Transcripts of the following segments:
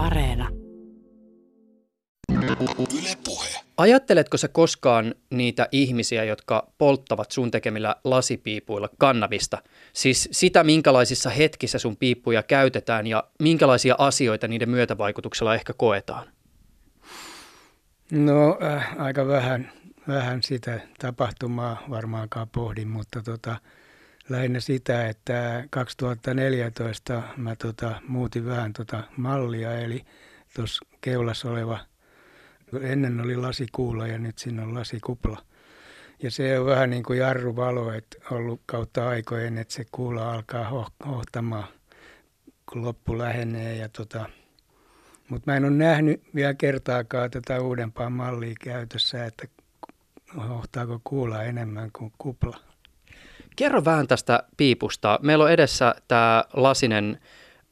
Areena. Yle Puhe. Ajatteletko sä koskaan niitä ihmisiä, jotka polttavat sun tekemillä lasipiipuilla kannabista? Siis sitä, minkälaisissa hetkissä sun piippuja käytetään ja minkälaisia asioita niiden myötävaikutuksella ehkä koetaan? No äh, aika vähän, vähän sitä tapahtumaa varmaankaan pohdin, mutta tota, lähinnä sitä, että 2014 mä tota, muutin vähän tota mallia, eli tuossa keulassa oleva, ennen oli lasikuula ja nyt siinä on lasikupla. Ja se on vähän niin kuin jarruvalo, että ollut kautta aikojen, että se kuula alkaa hohtamaan, kun loppu lähenee. Ja tota, mutta mä en ole nähnyt vielä kertaakaan tätä uudempaa mallia käytössä, että hohtaako kuula enemmän kuin kupla. Kerro vähän tästä piipusta. Meillä on edessä tämä lasinen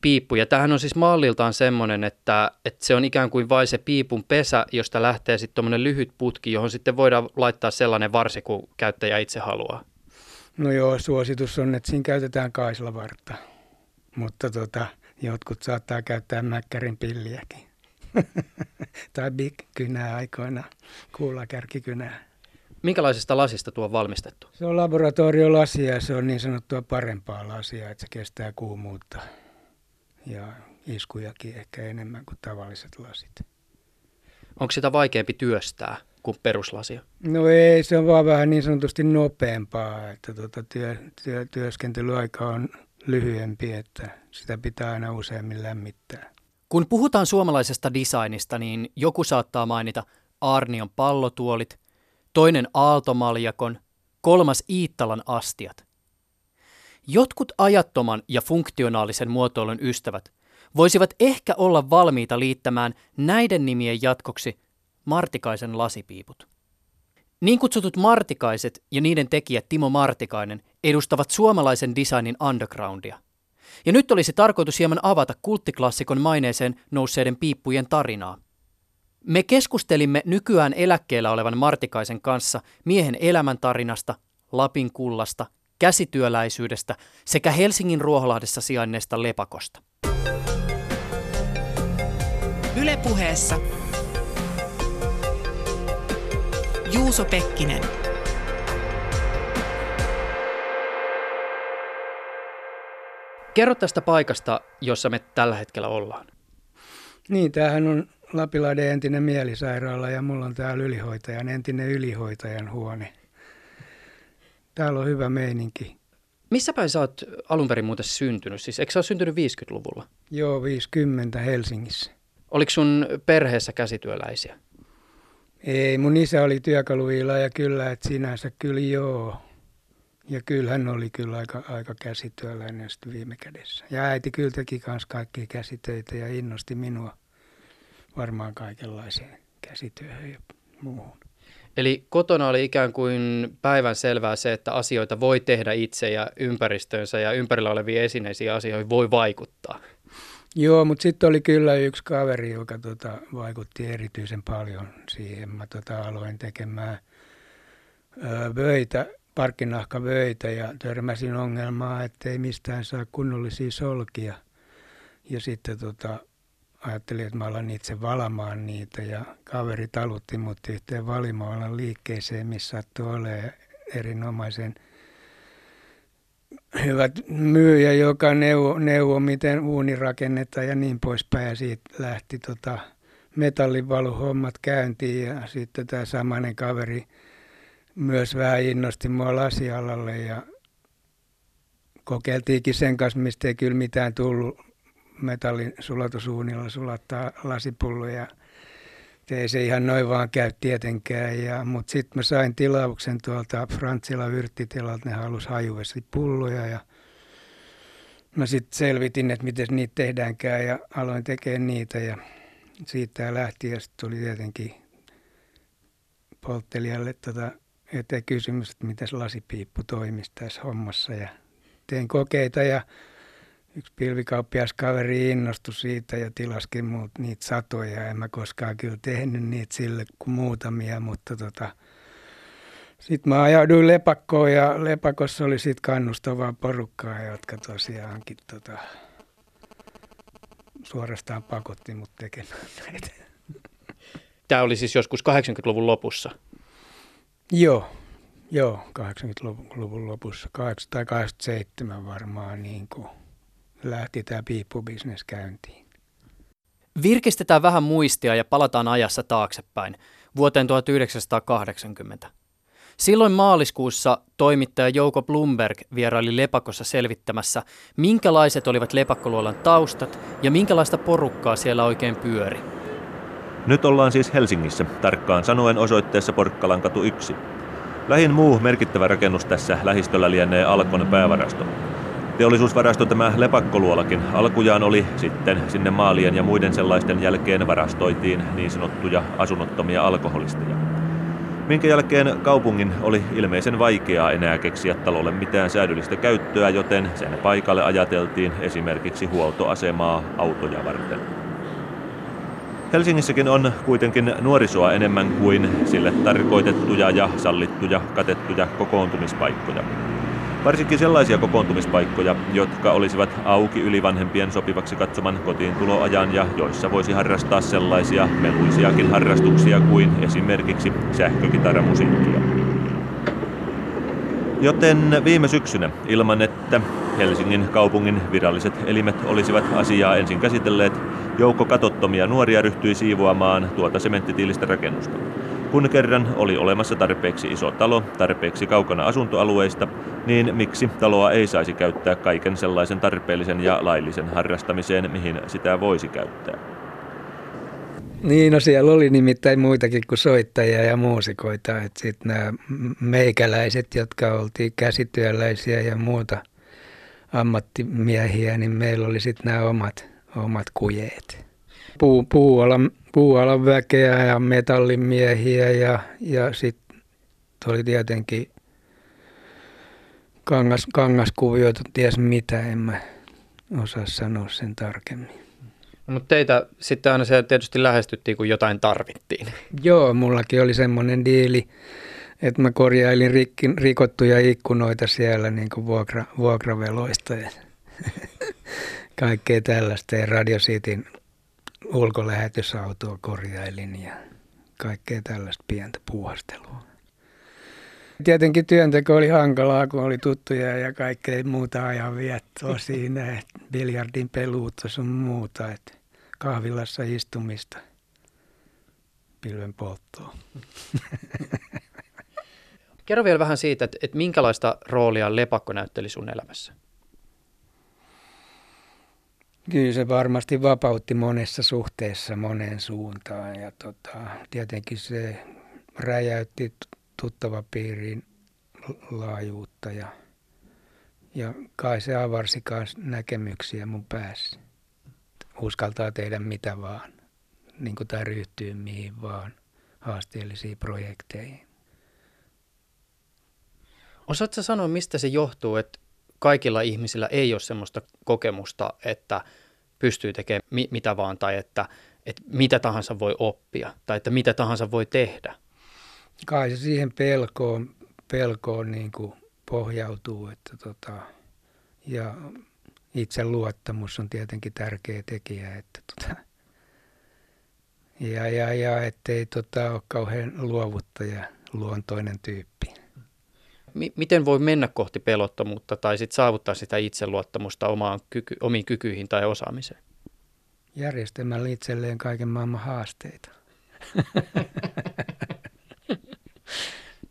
piippu, ja tämähän on siis malliltaan semmoinen, että, että se on ikään kuin vain se piipun pesä, josta lähtee sitten tuommoinen lyhyt putki, johon sitten voidaan laittaa sellainen varsi, kun käyttäjä itse haluaa. No joo, suositus on, että siinä käytetään kaislavartta, mutta tota, jotkut saattaa käyttää mäkkärin pilliäkin. tai big kynää aikoina, kuulakärkikynää. Minkälaisesta lasista tuo on valmistettu? Se on laboratoriolasia ja se on niin sanottua parempaa lasia, että se kestää kuumuutta ja iskujakin ehkä enemmän kuin tavalliset lasit. Onko sitä vaikeampi työstää kuin peruslasia? No ei, se on vaan vähän niin sanotusti nopeampaa, että tuota työ, työ, työskentelyaika on lyhyempi, että sitä pitää aina useammin lämmittää. Kun puhutaan suomalaisesta designista, niin joku saattaa mainita Arnion pallotuolit, toinen Aaltomaljakon, kolmas Iittalan astiat. Jotkut ajattoman ja funktionaalisen muotoilun ystävät voisivat ehkä olla valmiita liittämään näiden nimien jatkoksi Martikaisen lasipiiput. Niin kutsutut Martikaiset ja niiden tekijät Timo Martikainen edustavat suomalaisen designin undergroundia. Ja nyt olisi tarkoitus hieman avata kulttiklassikon maineeseen nousseiden piippujen tarinaa. Me keskustelimme nykyään eläkkeellä olevan Martikaisen kanssa miehen elämäntarinasta, Lapin kullasta, käsityöläisyydestä sekä Helsingin Ruoholahdessa sijainneesta lepakosta. Ylepuheessa Juuso Pekkinen. Kerro tästä paikasta, jossa me tällä hetkellä ollaan. Niin, tämähän on Lapilahden entinen mielisairaala ja mulla on täällä ylihoitajan, entinen ylihoitajan huone. Täällä on hyvä meininki. Missä päin sä oot alun perin muuten syntynyt? Siis eikö sä ole syntynyt 50-luvulla? Joo, 50 Helsingissä. Oliko sun perheessä käsityöläisiä? Ei, mun isä oli työkaluilla ja kyllä, että sinänsä kyllä joo. Ja kyllä hän oli kyllä aika, aika käsityöläinen sitten viime kädessä. Ja äiti kyllä teki myös kaikkia käsitöitä ja innosti minua varmaan kaikenlaiseen käsityöhön ja muuhun. Eli kotona oli ikään kuin päivän selvää se, että asioita voi tehdä itse ja ympäristöönsä ja ympärillä oleviin esineisiin asioihin voi vaikuttaa. Joo, mutta sitten oli kyllä yksi kaveri, joka tota, vaikutti erityisen paljon siihen. Mä tota, aloin tekemään ö, vöitä, parkkinahkavöitä ja törmäsin ongelmaa, että ei mistään saa kunnollisia solkia. Ja sitten tota, ajattelin, että mä alan itse valamaan niitä ja kaveri talutti mut yhteen valimaalan liikkeeseen, missä sattui olemaan erinomaisen hyvät myyjä, joka neuvo, neuvo miten uuni rakennetaan ja niin poispäin. Ja siitä lähti tota metallivaluhommat käyntiin ja sitten tämä samainen kaveri myös vähän innosti mua lasialalle ja kokeiltiinkin sen kanssa, mistä ei kyllä mitään tullut metallin sulatusuunilla sulattaa lasipulloja. Ei se ihan noin vaan käy tietenkään, ja, mutta sitten mä sain tilauksen tuolta Frantsila Yrttitilalta, ne halusi hajuvesipulloja ja mä sitten selvitin, että miten niitä tehdäänkään ja aloin tekemään niitä ja siitä lähti ja sitten tuli tietenkin polttelijalle tota eteen kysymys, että miten lasipiippu toimisi tässä hommassa ja tein kokeita ja yksi pilvikauppiaskaveri innostui siitä ja tilaskin muut niitä satoja. En mä koskaan kyllä tehnyt niitä sille kuin muutamia, mutta tota, sitten mä ajauduin lepakkoon ja lepakossa oli sitten kannustavaa porukkaa, jotka tosiaankin tota, suorastaan pakotti mut tekemään näitä. Tämä oli siis joskus 80-luvun lopussa. Joo, joo, 80-luvun lopussa, 8 tai 87 varmaan niin kuin lähti tämä piippubisnes käyntiin. Virkistetään vähän muistia ja palataan ajassa taaksepäin, vuoteen 1980. Silloin maaliskuussa toimittaja Jouko Blumberg vieraili Lepakossa selvittämässä, minkälaiset olivat Lepakkoluolan taustat ja minkälaista porukkaa siellä oikein pyöri. Nyt ollaan siis Helsingissä, tarkkaan sanoen osoitteessa Porkkalan katu 1. Lähin muu merkittävä rakennus tässä lähistöllä lienee Alkon päävarasto. Teollisuusvarasto tämä lepakkoluolakin alkujaan oli, sitten sinne maalien ja muiden sellaisten jälkeen varastoitiin niin sanottuja asunnottomia alkoholisteja. Minkä jälkeen kaupungin oli ilmeisen vaikeaa enää keksiä talolle mitään säädyllistä käyttöä, joten sen paikalle ajateltiin esimerkiksi huoltoasemaa autoja varten. Helsingissäkin on kuitenkin nuorisoa enemmän kuin sille tarkoitettuja ja sallittuja katettuja kokoontumispaikkoja. Varsinkin sellaisia kokoontumispaikkoja, jotka olisivat auki yli vanhempien sopivaksi katsoman kotiin tuloajan ja joissa voisi harrastaa sellaisia meluisiakin harrastuksia kuin esimerkiksi sähkökitaramusiikkia. Joten viime syksynä, ilman että Helsingin kaupungin viralliset elimet olisivat asiaa ensin käsitelleet, joukko katottomia nuoria ryhtyi siivoamaan tuota sementtitiilistä rakennusta. Kun kerran oli olemassa tarpeeksi iso talo, tarpeeksi kaukana asuntoalueista, niin miksi taloa ei saisi käyttää kaiken sellaisen tarpeellisen ja laillisen harrastamiseen, mihin sitä voisi käyttää? Niin, no siellä oli nimittäin muitakin kuin soittajia ja muusikoita. Sitten nämä meikäläiset, jotka oltiin käsityöläisiä ja muuta ammattimiehiä, niin meillä oli sitten nämä omat, omat kujeet. Puu, puualan, puualan väkeä ja metallimiehiä ja, ja sitten oli tietenkin kangas, kangaskuvioita, ties mitä, en mä osaa sanoa sen tarkemmin. No, mutta teitä sitten aina siellä tietysti lähestyttiin, kun jotain tarvittiin. Joo, mullakin oli semmoinen diili, että mä korjailin rikki, rikottuja ikkunoita siellä niin kuin vuokra, vuokraveloista ja kaikkea tällaista. Ja Radio Cityn ulkolähetysautoa korjailin ja kaikkea tällaista pientä puuhastelua. Tietenkin työnteko oli hankalaa, kun oli tuttuja ja kaikkea muuta ajanviettoa siinä, että biljardin peluutta sun muuta, että kahvilassa istumista, pilven polttoa. Kerro vielä vähän siitä, että, että minkälaista roolia lepakko näytteli sun elämässä? Kyllä se varmasti vapautti monessa suhteessa moneen suuntaan ja tota, tietenkin se räjäytti tuttavapiirin laajuutta ja, ja kai se avarsi myös näkemyksiä mun päässä. Uskaltaa tehdä mitä vaan, niin kuin tai ryhtyy mihin vaan haasteellisiin projekteihin. Osaatko sanoa, mistä se johtuu, että kaikilla ihmisillä ei ole sellaista kokemusta, että pystyy tekemään mi- mitä vaan tai että, että mitä tahansa voi oppia tai että mitä tahansa voi tehdä? Kai se siihen pelkoon, pelkoon niin kuin pohjautuu, että tota, ja itse luottamus on tietenkin tärkeä tekijä, että tota, ja, ja, ja ettei tota, ole kauhean luovuttaja luontoinen tyyppi. M- miten voi mennä kohti pelottomuutta tai sit saavuttaa sitä itseluottamusta omaan kyky, omiin kykyihin tai osaamiseen? Järjestämällä itselleen kaiken maailman haasteita.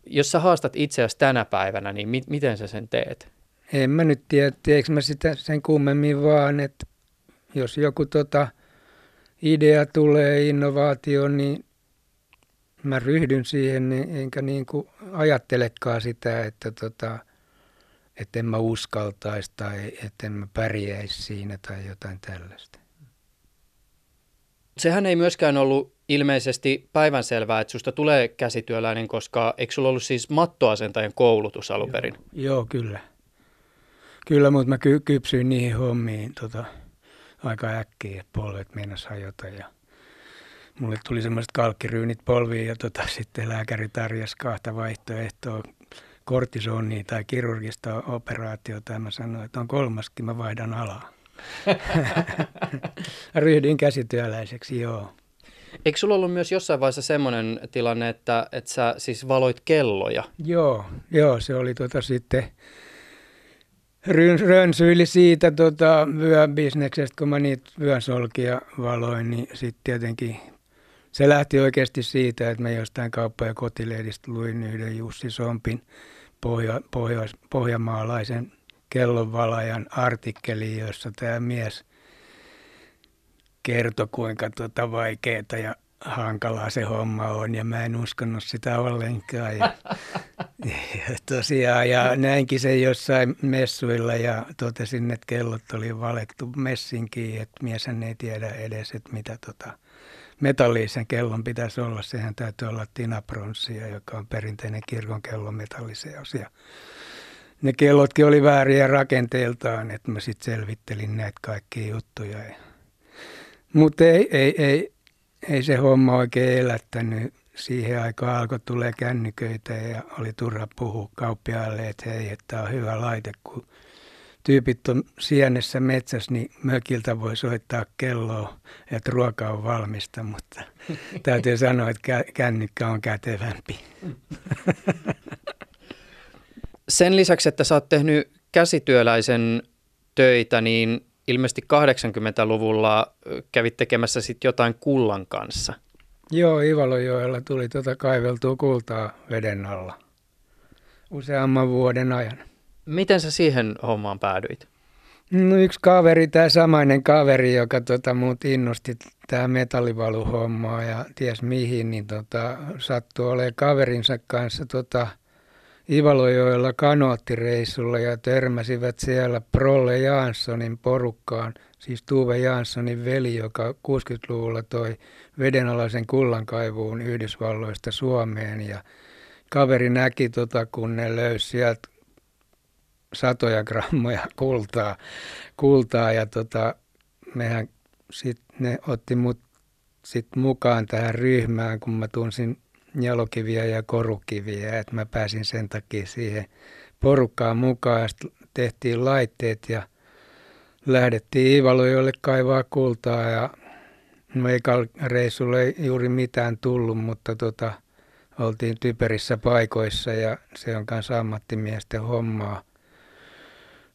Jos sä haastat itseäsi tänä päivänä, niin mi- miten sä sen teet? En mä nyt tiedä, teekö mä sitä sen kummemmin vaan, että jos joku tota idea tulee, innovaatio, niin mä ryhdyn siihen, niin enkä niin kuin ajattelekaan sitä, että tota, että en mä uskaltaisi tai että en mä pärjäisi siinä tai jotain tällaista. Sehän ei myöskään ollut ilmeisesti päivänselvää, että susta tulee käsityöläinen, koska eikö sulla ollut siis mattoasentajan koulutus alun perin? Joo, joo kyllä. Kyllä, mutta mä ky- kypsyin niihin hommiin tota, aika äkkiä, että polvet meinas hajota ja mulle tuli semmoiset kalkkiryynit polviin ja tota, sitten lääkäri tarjosi kahta vaihtoehtoa, kortisonia tai kirurgista operaatiota ja mä sanoin, että on kolmaskin, mä vaihdan alaa. Ryhdyin käsityöläiseksi, joo. Eikö sulla ollut myös jossain vaiheessa semmoinen tilanne, että, että sä siis valoit kelloja? Joo, joo se oli tota sitten rönsyili siitä tota, vyöbisneksestä, kun mä niitä vyönsolkia valoin, niin sitten tietenkin se lähti oikeasti siitä, että mä jostain kauppa- ja kotilehdistä luin yhden Jussi Sompin pohja, pohja, pohjamaalaisen kellonvalajan artikkeli, jossa tämä mies kertoi, kuinka tota vaikeaa ja hankalaa se homma on ja mä en uskonut sitä ollenkaan. Ja, ja tosiaan, ja näinkin se jossain messuilla ja totesin, että kellot oli valektu messinkin, että mieshän ei tiedä edes, että mitä tota metallisen kellon pitäisi olla. Sehän täytyy olla tinapronssia, joka on perinteinen kirkon kello metalliseos. Ja ne kellotkin oli vääriä rakenteeltaan, että mä sitten selvittelin näitä kaikkia juttuja. Mutta ei, ei, ei, ei se homma oikein elättänyt. Siihen aikaan alkoi tulee kännyköitä ja oli turha puhua kauppiaalle, että hei, että on hyvä laite, kun tyypit on sienessä metsässä, niin mökiltä voi soittaa kelloa, että ruoka on valmista, mutta täytyy sanoa, että kännykkä on kätevämpi. Sen lisäksi, että sä oot tehnyt käsityöläisen töitä, niin ilmeisesti 80-luvulla kävit tekemässä sitten jotain kullan kanssa. Joo, Ivalojoella tuli tuota kaiveltua kultaa veden alla useamman vuoden ajan. Miten sä siihen hommaan päädyit? No yksi kaveri, tämä samainen kaveri, joka tota, muut innosti tämä metallivaluhommaa ja ties mihin, niin tota, sattui olemaan kaverinsa kanssa tota, Ivalojoella kanoottireissulla ja törmäsivät siellä Prolle Janssonin porukkaan, siis Tuve Janssonin veli, joka 60-luvulla toi vedenalaisen kullankaivuun Yhdysvalloista Suomeen ja kaveri näki, tota, kun ne löysi sieltä satoja grammoja kultaa, kultaa ja tota, mehän sit ne otti mut sit mukaan tähän ryhmään, kun mä tunsin jalokiviä ja korukiviä, että mä pääsin sen takia siihen porukkaan mukaan ja tehtiin laitteet ja lähdettiin Ivalojoille kaivaa kultaa ja no ei reissulle ei juuri mitään tullut, mutta tota, oltiin typerissä paikoissa ja se on kanssa ammattimiesten hommaa.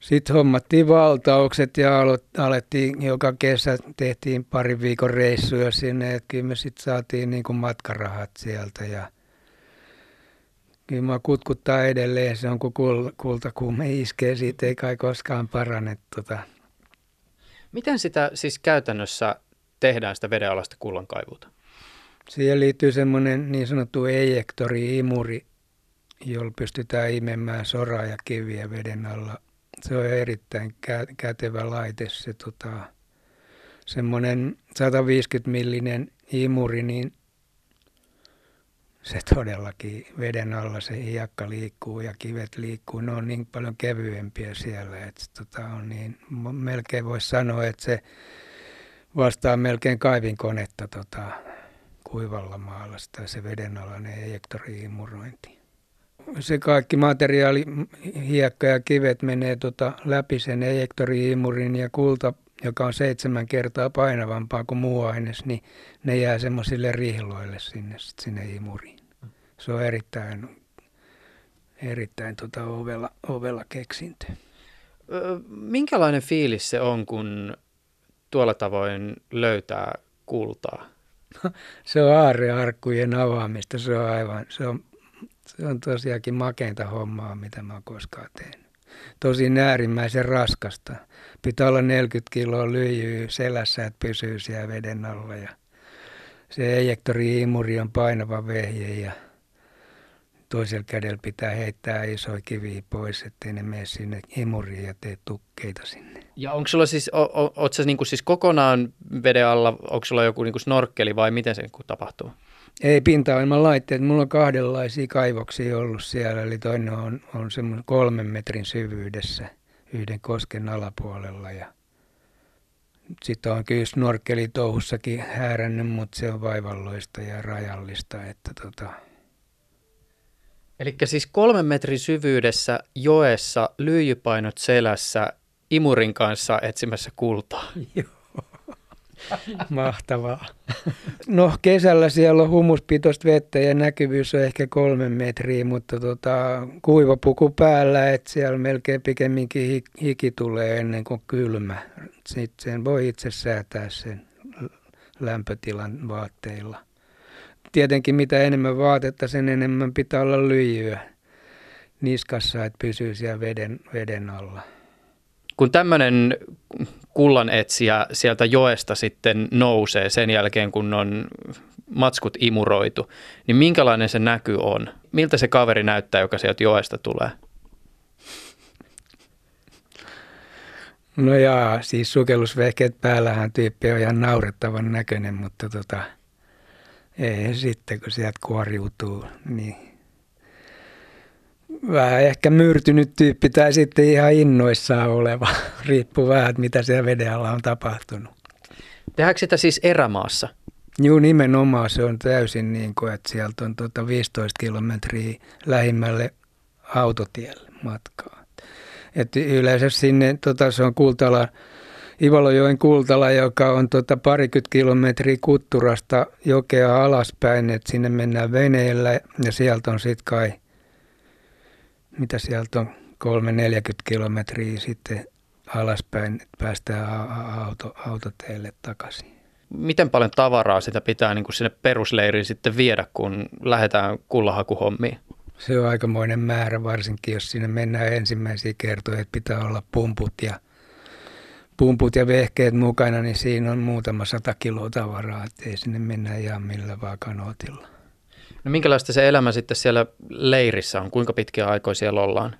Sitten hommattiin valtaukset ja alettiin joka kesä, tehtiin pari viikon reissuja sinne, että kyllä me sitten saatiin niin kuin matkarahat sieltä ja kyllä mä kutkuttaa edelleen, se on kun kultakuume iskee, siitä ei kai koskaan parane. Tota. Miten sitä siis käytännössä tehdään sitä vedenalaista kullankaivuuta? Siihen liittyy semmoinen niin sanottu ejektori-imuri, jolla pystytään imemään soraa ja kiviä veden alla – se on erittäin kä- kätevä laite. Se tota, semmoinen 150 millinen imuri, niin se todellakin veden alla se hiekka liikkuu ja kivet liikkuu. Ne on niin paljon kevyempiä siellä, että tota on niin, melkein voisi sanoa, että se vastaa melkein kaivinkonetta tota, kuivalla maalla sitä se vedenalainen ejektori-imurointi se kaikki materiaali, hiekka ja kivet menee tota läpi sen ejektori-imurin ja kulta, joka on seitsemän kertaa painavampaa kuin muu aines, niin ne jää semmoisille rihloille sinne, sinne imuriin. Se on erittäin, erittäin tota ovella, ovella keksintö. Minkälainen fiilis se on, kun tuolla tavoin löytää kultaa? se on aarrearkkujen avaamista. Se on aivan, se on se on tosiaankin makeinta hommaa, mitä mä oon koskaan tehnyt. Tosi äärimmäisen raskasta. Pitää olla 40 kiloa lyijyä selässä, että pysyy siellä veden alla. Ja se ejektori-imuri on painava vehje ja toisella kädellä pitää heittää isoja kiviä pois, ettei ne mene sinne imuriin ja tee tukkeita sinne. Ja onko sulla siis, o, o, oot sä niinku siis kokonaan veden alla, onko sulla joku niinku snorkkeli vai miten se niinku tapahtuu? Ei pintaoilman laitteet. Mulla on kahdenlaisia kaivoksia ollut siellä. Eli toinen on, on semmoinen kolmen metrin syvyydessä yhden kosken alapuolella. Ja sitten on kyllä snorkelitouhussakin häärännyt, mutta se on vaivalloista ja rajallista. Että tota... Eli siis kolmen metrin syvyydessä joessa lyijypainot selässä imurin kanssa etsimässä kultaa. Mahtavaa. No kesällä siellä on humuspitoista vettä ja näkyvyys on ehkä kolme metriä, mutta tota, kuivapuku päällä, että siellä melkein pikemminkin hiki tulee ennen kuin kylmä. Sitten sen voi itse säätää sen lämpötilan vaatteilla. Tietenkin mitä enemmän vaatetta, sen enemmän pitää olla lyijyä niskassa, että pysyy siellä veden, veden alla. Kun tämmöinen kullan etsiä sieltä joesta sitten nousee sen jälkeen, kun on matskut imuroitu, niin minkälainen se näky on? Miltä se kaveri näyttää, joka sieltä joesta tulee? No jaa, siis sukellusvehkeet päällähän tyyppi on ihan naurettavan näköinen, mutta tota, ei sitten kun sieltä kuoriutuu, niin vähän ehkä myrtynyt tyyppi tai sitten ihan innoissaan oleva. Riippuu vähän, mitä siellä veden alla on tapahtunut. Tehdäänkö sitä siis erämaassa? Joo, nimenomaan se on täysin niin kuin, että sieltä on tuota 15 kilometriä lähimmälle autotielle matkaa. Et yleensä sinne, tota, se on Kultala, Ivalojoen Kultala, joka on tota parikymmentä kilometriä Kutturasta jokea alaspäin, että sinne mennään veneellä ja sieltä on sitten kai mitä sieltä on, 3-40 kilometriä sitten alaspäin, että päästään auto, autoteille takaisin. Miten paljon tavaraa sitä pitää niin kuin sinne perusleiriin sitten viedä, kun lähdetään kullahakuhommiin? Se on aikamoinen määrä, varsinkin jos sinne mennään ensimmäisiä kertoja, että pitää olla pumput ja, pumput ja vehkeet mukana, niin siinä on muutama sata kiloa tavaraa, että ei sinne mennä ihan millä vaan kanootilla. No minkälaista se elämä sitten siellä leirissä on? Kuinka pitkiä aikoja siellä ollaan?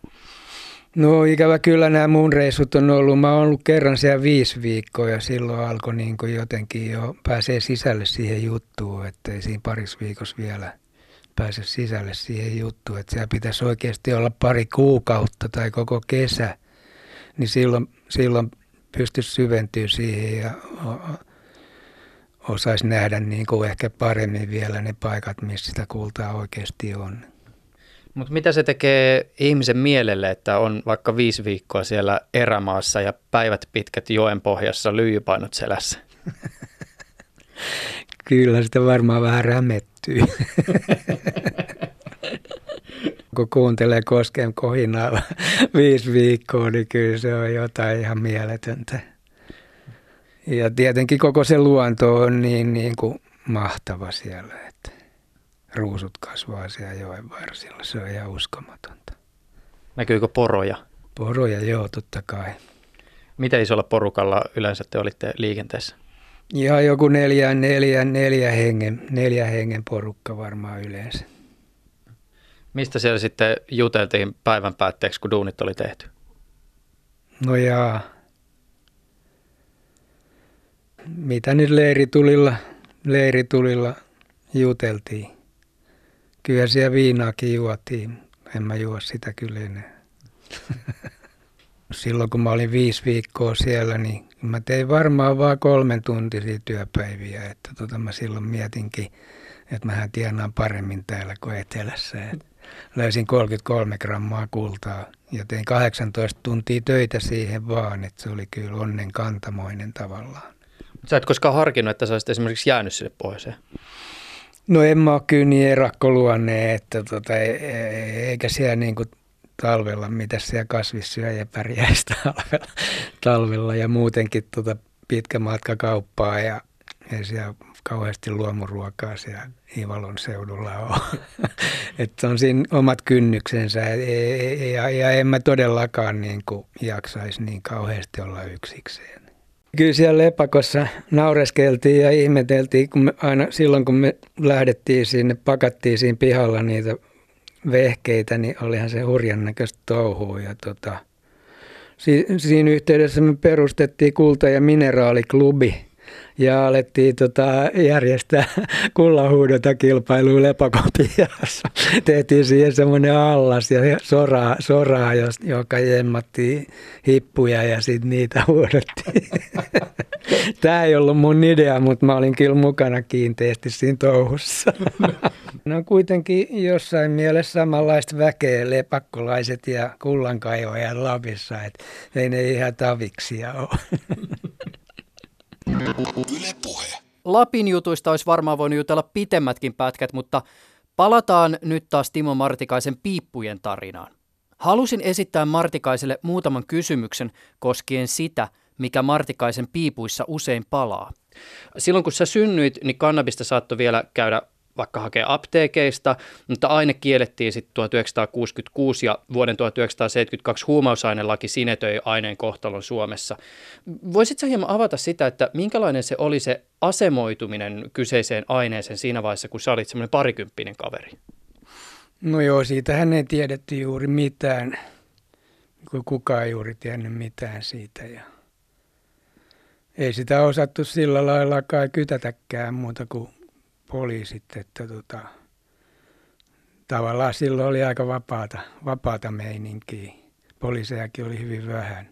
No ikävä kyllä nämä mun reissut on ollut. Mä oon ollut kerran siellä viisi viikkoa ja silloin alkoi niin kuin jotenkin jo pääsee sisälle siihen juttuun, että ei siinä parissa viikossa vielä pääse sisälle siihen juttuun. Että siellä pitäisi oikeasti olla pari kuukautta tai koko kesä, niin silloin, silloin pystyisi syventyä siihen ja osaisi nähdä niin kuin ehkä paremmin vielä ne paikat, missä sitä kultaa oikeasti on. Mutta mitä se tekee ihmisen mielelle, että on vaikka viisi viikkoa siellä erämaassa ja päivät pitkät joen pohjassa lyijypainot selässä? Kyllä sitä varmaan vähän rämettyy. Kun kuuntelee kosken kohinaa viisi viikkoa, niin kyllä se on jotain ihan mieletöntä. Ja tietenkin koko se luonto on niin, niin kuin mahtava siellä, että ruusut kasvaa siellä joen varsilla. Se on ihan uskomatonta. Näkyykö poroja? Poroja, joo, totta kai. Miten isolla porukalla yleensä te olitte liikenteessä? Ihan joku neljä, neljä, neljä, hengen, neljä hengen porukka varmaan yleensä. Mistä siellä sitten juteltiin päivän päätteeksi, kun duunit oli tehty? No jaa, mitä nyt leiritulilla, leiritulilla juteltiin. Kyllä siellä viinaakin juotiin. En mä juo sitä kyllä enää. Silloin kun mä olin viisi viikkoa siellä, niin mä tein varmaan vaan kolmen tuntisia työpäiviä. Että tota mä silloin mietinkin, että mähän tienaan paremmin täällä kuin etelässä. Et löysin 33 grammaa kultaa ja tein 18 tuntia töitä siihen vaan, että se oli kyllä onnen kantamoinen tavallaan. Sä et koskaan harkinnut, että sä olisit esimerkiksi jäänyt sinne pohjoiseen? No en mä ole kyllä niin erakkoluonne, että tota, e, e, eikä siellä niin kuin talvella, mitä siellä kasvissyöjä pärjäisi talvella, talvella ja muutenkin tota pitkä matka kauppaa ja ei siellä kauheasti luomuruokaa siellä Ivalon seudulla ole. että on siinä omat kynnyksensä ja, ja, ja en mä todellakaan niin kuin jaksaisi niin kauheasti olla yksikseen. Kyllä siellä lepakossa naureskeltiin ja ihmeteltiin, kun me aina silloin kun me lähdettiin sinne, pakattiin siinä pihalla niitä vehkeitä, niin olihan se hurjan näköistä touhua. Ja tota, si- siinä yhteydessä me perustettiin kulta- ja mineraaliklubi ja alettiin tota, järjestää kullahuudota kilpailua lepakopiassa. Tehtiin siihen semmoinen allas ja soraa, soraa joka jemmattiin hippuja ja sitten niitä huudettiin. Tämä ei ollut mun idea, mutta mä olin kyllä mukana kiinteästi siinä touhussa. No kuitenkin jossain mielessä samanlaista väkeä lepakkolaiset ja kullankaivajat Lapissa, että ei ne ihan taviksia ole. Yle puhe. Lapin jutuista olisi varmaan voinut jutella pitemmätkin pätkät, mutta palataan nyt taas Timo Martikaisen piippujen tarinaan. Halusin esittää Martikaiselle muutaman kysymyksen koskien sitä, mikä Martikaisen piipuissa usein palaa. Silloin kun sä synnyit, niin kannabista saattoi vielä käydä vaikka hakea apteekeista, mutta aine kiellettiin sitten 1966 ja vuoden 1972 huumausainelaki sinetöi aineen kohtalon Suomessa. Voisitko hieman avata sitä, että minkälainen se oli se asemoituminen kyseiseen aineeseen siinä vaiheessa, kun sä olit semmoinen parikymppinen kaveri? No joo, siitähän ei tiedetty juuri mitään, kun kukaan ei juuri tiennyt mitään siitä ja ei sitä osattu sillä lailla kai kytätäkään muuta kuin poliisit, että tota, tavallaan silloin oli aika vapaata, vapaata meininkiä. Poliisejakin oli hyvin vähän,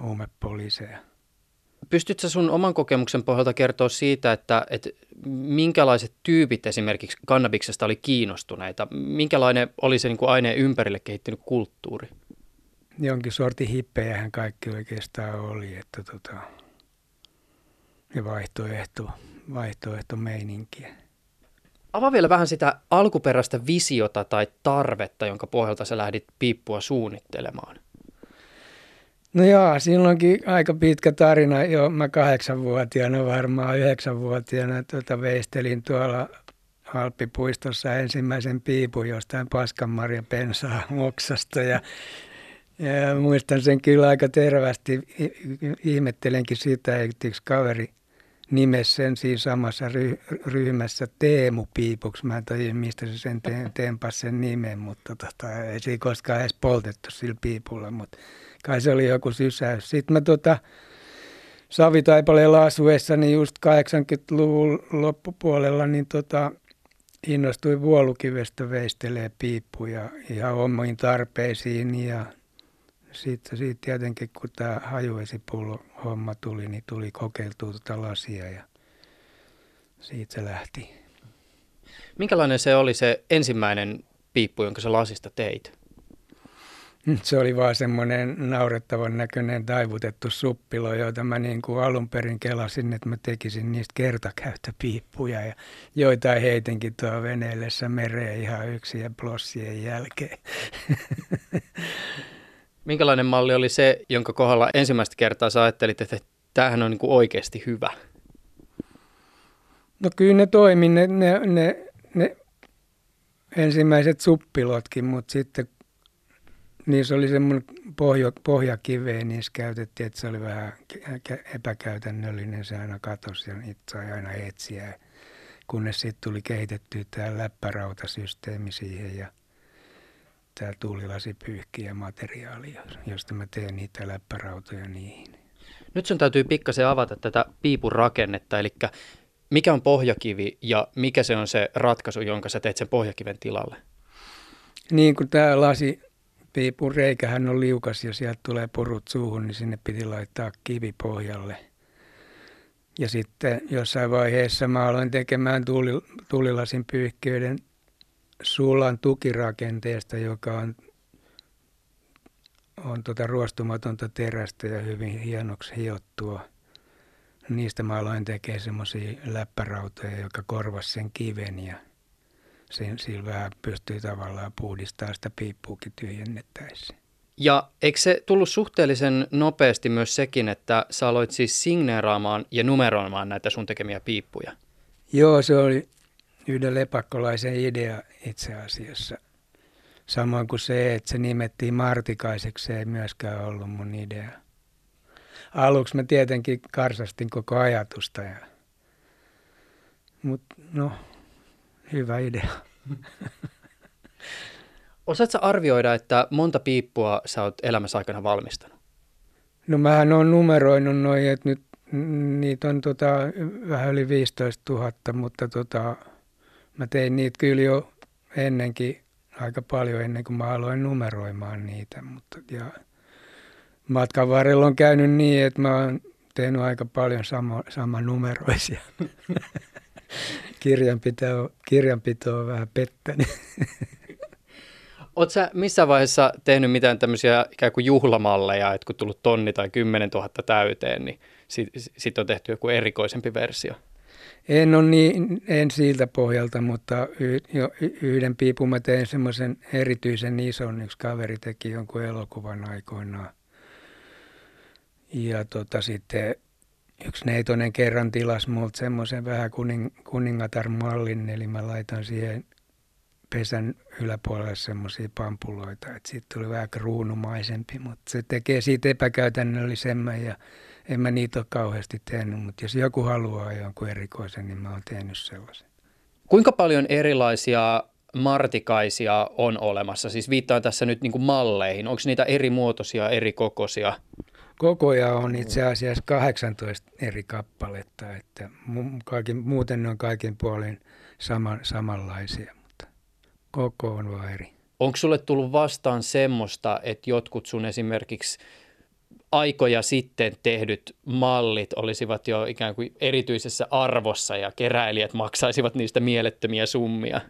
huumepoliiseja. Pystytkö sun oman kokemuksen pohjalta kertoa siitä, että, että minkälaiset tyypit esimerkiksi kannabiksesta oli kiinnostuneita? Minkälainen oli se niin kuin aineen ympärille kehittynyt kulttuuri? Jonkin sortin hippejähän kaikki oikeastaan oli, että tota, ja vaihtoehto, vaihtoehtomeininkiä. Avaa vielä vähän sitä alkuperäistä visiota tai tarvetta, jonka pohjalta sä lähdit piippua suunnittelemaan. No joo, silloinkin aika pitkä tarina. Jo mä kahdeksanvuotiaana, varmaan yhdeksänvuotiaana tota, veistelin tuolla Alppipuistossa ensimmäisen piipun jostain paskanmarja pensaa moksasta ja ja muistan sen kyllä aika tervästi. Ihmettelenkin sitä, että yksi kaveri nimessä sen siinä samassa ry- ryhmässä Teemu Piipuksi. Mä en tiedä, mistä se sen te- sen nimen, mutta tota, ei siinä koskaan edes poltettu sillä piipulla, mutta kai se oli joku sysäys. Sitten mä tota, Savitaipaleella asuessa, niin just 80-luvun loppupuolella, niin tota, innostuin vuolukivestä veistelee piippuja ihan omiin tarpeisiin ja sitten siitä tietenkin, kun tämä hajuesipullo homma tuli, niin tuli kokeiltua tuota lasia ja siitä se lähti. Minkälainen se oli se ensimmäinen piippu, jonka sä lasista teit? Se oli vaan semmoinen naurettavan näköinen taivutettu suppilo, joita mä niin kuin alun perin kelasin, että mä tekisin niistä kertakäyttöpiippuja ja joitain heitinkin tuo veneellessä mereen ihan yksin ja plossien jälkeen. Minkälainen malli oli se, jonka kohdalla ensimmäistä kertaa sä ajattelit, että tämähän on niin kuin oikeasti hyvä? No kyllä ne toimi, ne, ne, ne, ne ensimmäiset suppilotkin, mutta sitten niissä oli semmoinen pohjo, pohjakive, niissä käytettiin, että se oli vähän epäkäytännöllinen, se aina katosi ja niitä sai aina etsiä, kunnes sitten tuli kehitettyä tämä läppärautasysteemi siihen ja tämä tuulilasipyyhkiä materiaali, josta mä teen niitä läppärautoja niihin. Nyt sun täytyy pikkasen avata tätä piipun rakennetta, eli mikä on pohjakivi ja mikä se on se ratkaisu, jonka sä teet sen pohjakiven tilalle? Niin kuin tämä lasi piipun reikähän on liukas ja sieltä tulee porut suuhun, niin sinne piti laittaa kivi pohjalle. Ja sitten jossain vaiheessa mä aloin tekemään tuuli, tuulilasin pyyhkiöiden sulan tukirakenteesta, joka on, on tota ruostumatonta terästä ja hyvin hienoksi hiottua. Niistä mä aloin tekemään semmoisia läppärautoja, joka korvasi sen kiven ja sen, sillä vähän pystyy tavallaan puhdistamaan sitä piippuukin tyhjennettäessä. Ja eikö se tullut suhteellisen nopeasti myös sekin, että sä aloit siis signeeraamaan ja numeroimaan näitä sun tekemiä piippuja? Joo, se oli yhden lepakkolaisen idea itse asiassa. Samoin kuin se, että se nimettiin Martikaiseksi, se ei myöskään ollut mun idea. Aluksi mä tietenkin karsastin koko ajatusta. Ja... Mutta no, hyvä idea. Osaatko arvioida, että monta piippua sä oot elämässä aikana valmistanut? No mähän on numeroinut noin, että nyt niitä on tota, vähän yli 15 000, mutta tota, mä tein niitä kyllä jo ennenkin aika paljon ennen kuin mä aloin numeroimaan niitä. Mutta, ja matkan varrella on käynyt niin, että mä oon tehnyt aika paljon sama, samanumeroisia. kirjanpito, kirjanpito on vähän pettänyt. Oletko sä missään vaiheessa tehnyt mitään tämmöisiä ikään kuin juhlamalleja, että kun tullut tonni tai 10 000 täyteen, niin sitten sit on tehty joku erikoisempi versio? En ole niin, en siltä pohjalta, mutta y, yhden piipun mä tein semmoisen erityisen ison, yksi kaveri teki jonkun elokuvan aikoinaan. Ja tota, sitten yksi neitonen kerran tilas multa semmoisen vähän kuning, kuningatar-mallin, eli mä laitan siihen pesän yläpuolelle semmoisia pampuloita, että siitä tuli vähän kruunumaisempi, mutta se tekee siitä epäkäytännöllisemmän ja en mä niitä ole kauheasti tehnyt, mutta jos joku haluaa jonkun erikoisen, niin mä oon tehnyt sellaisen. Kuinka paljon erilaisia martikaisia on olemassa? Siis viittaan tässä nyt niin kuin malleihin. Onko niitä eri muotoisia, eri kokoisia? Kokoja on itse asiassa 18 eri kappaletta, että kaikin, muuten ne on kaikin puolin sama, samanlaisia, mutta koko on vaan eri. Onko sulle tullut vastaan semmoista, että jotkut sun esimerkiksi aikoja sitten tehdyt mallit olisivat jo ikään kuin erityisessä arvossa ja keräilijät maksaisivat niistä mielettömiä summia?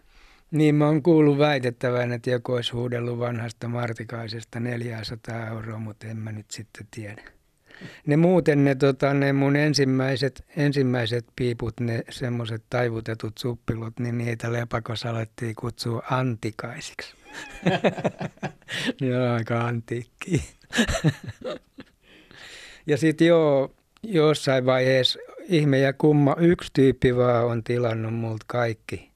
Niin, mä oon kuullut väitettävän, että joku olisi huudellut vanhasta Martikaisesta 400 euroa, mutta en mä nyt sitten tiedä. Ne muuten ne, tota, ne mun ensimmäiset, ensimmäiset piiput, ne semmoiset taivutetut suppilot, niin niitä lepakos alettiin kutsua antikaisiksi. ne on aika antiikki. ja sitten joo, jossain vaiheessa ihme ja kumma, yksi tyyppi vaan on tilannut multa kaikki –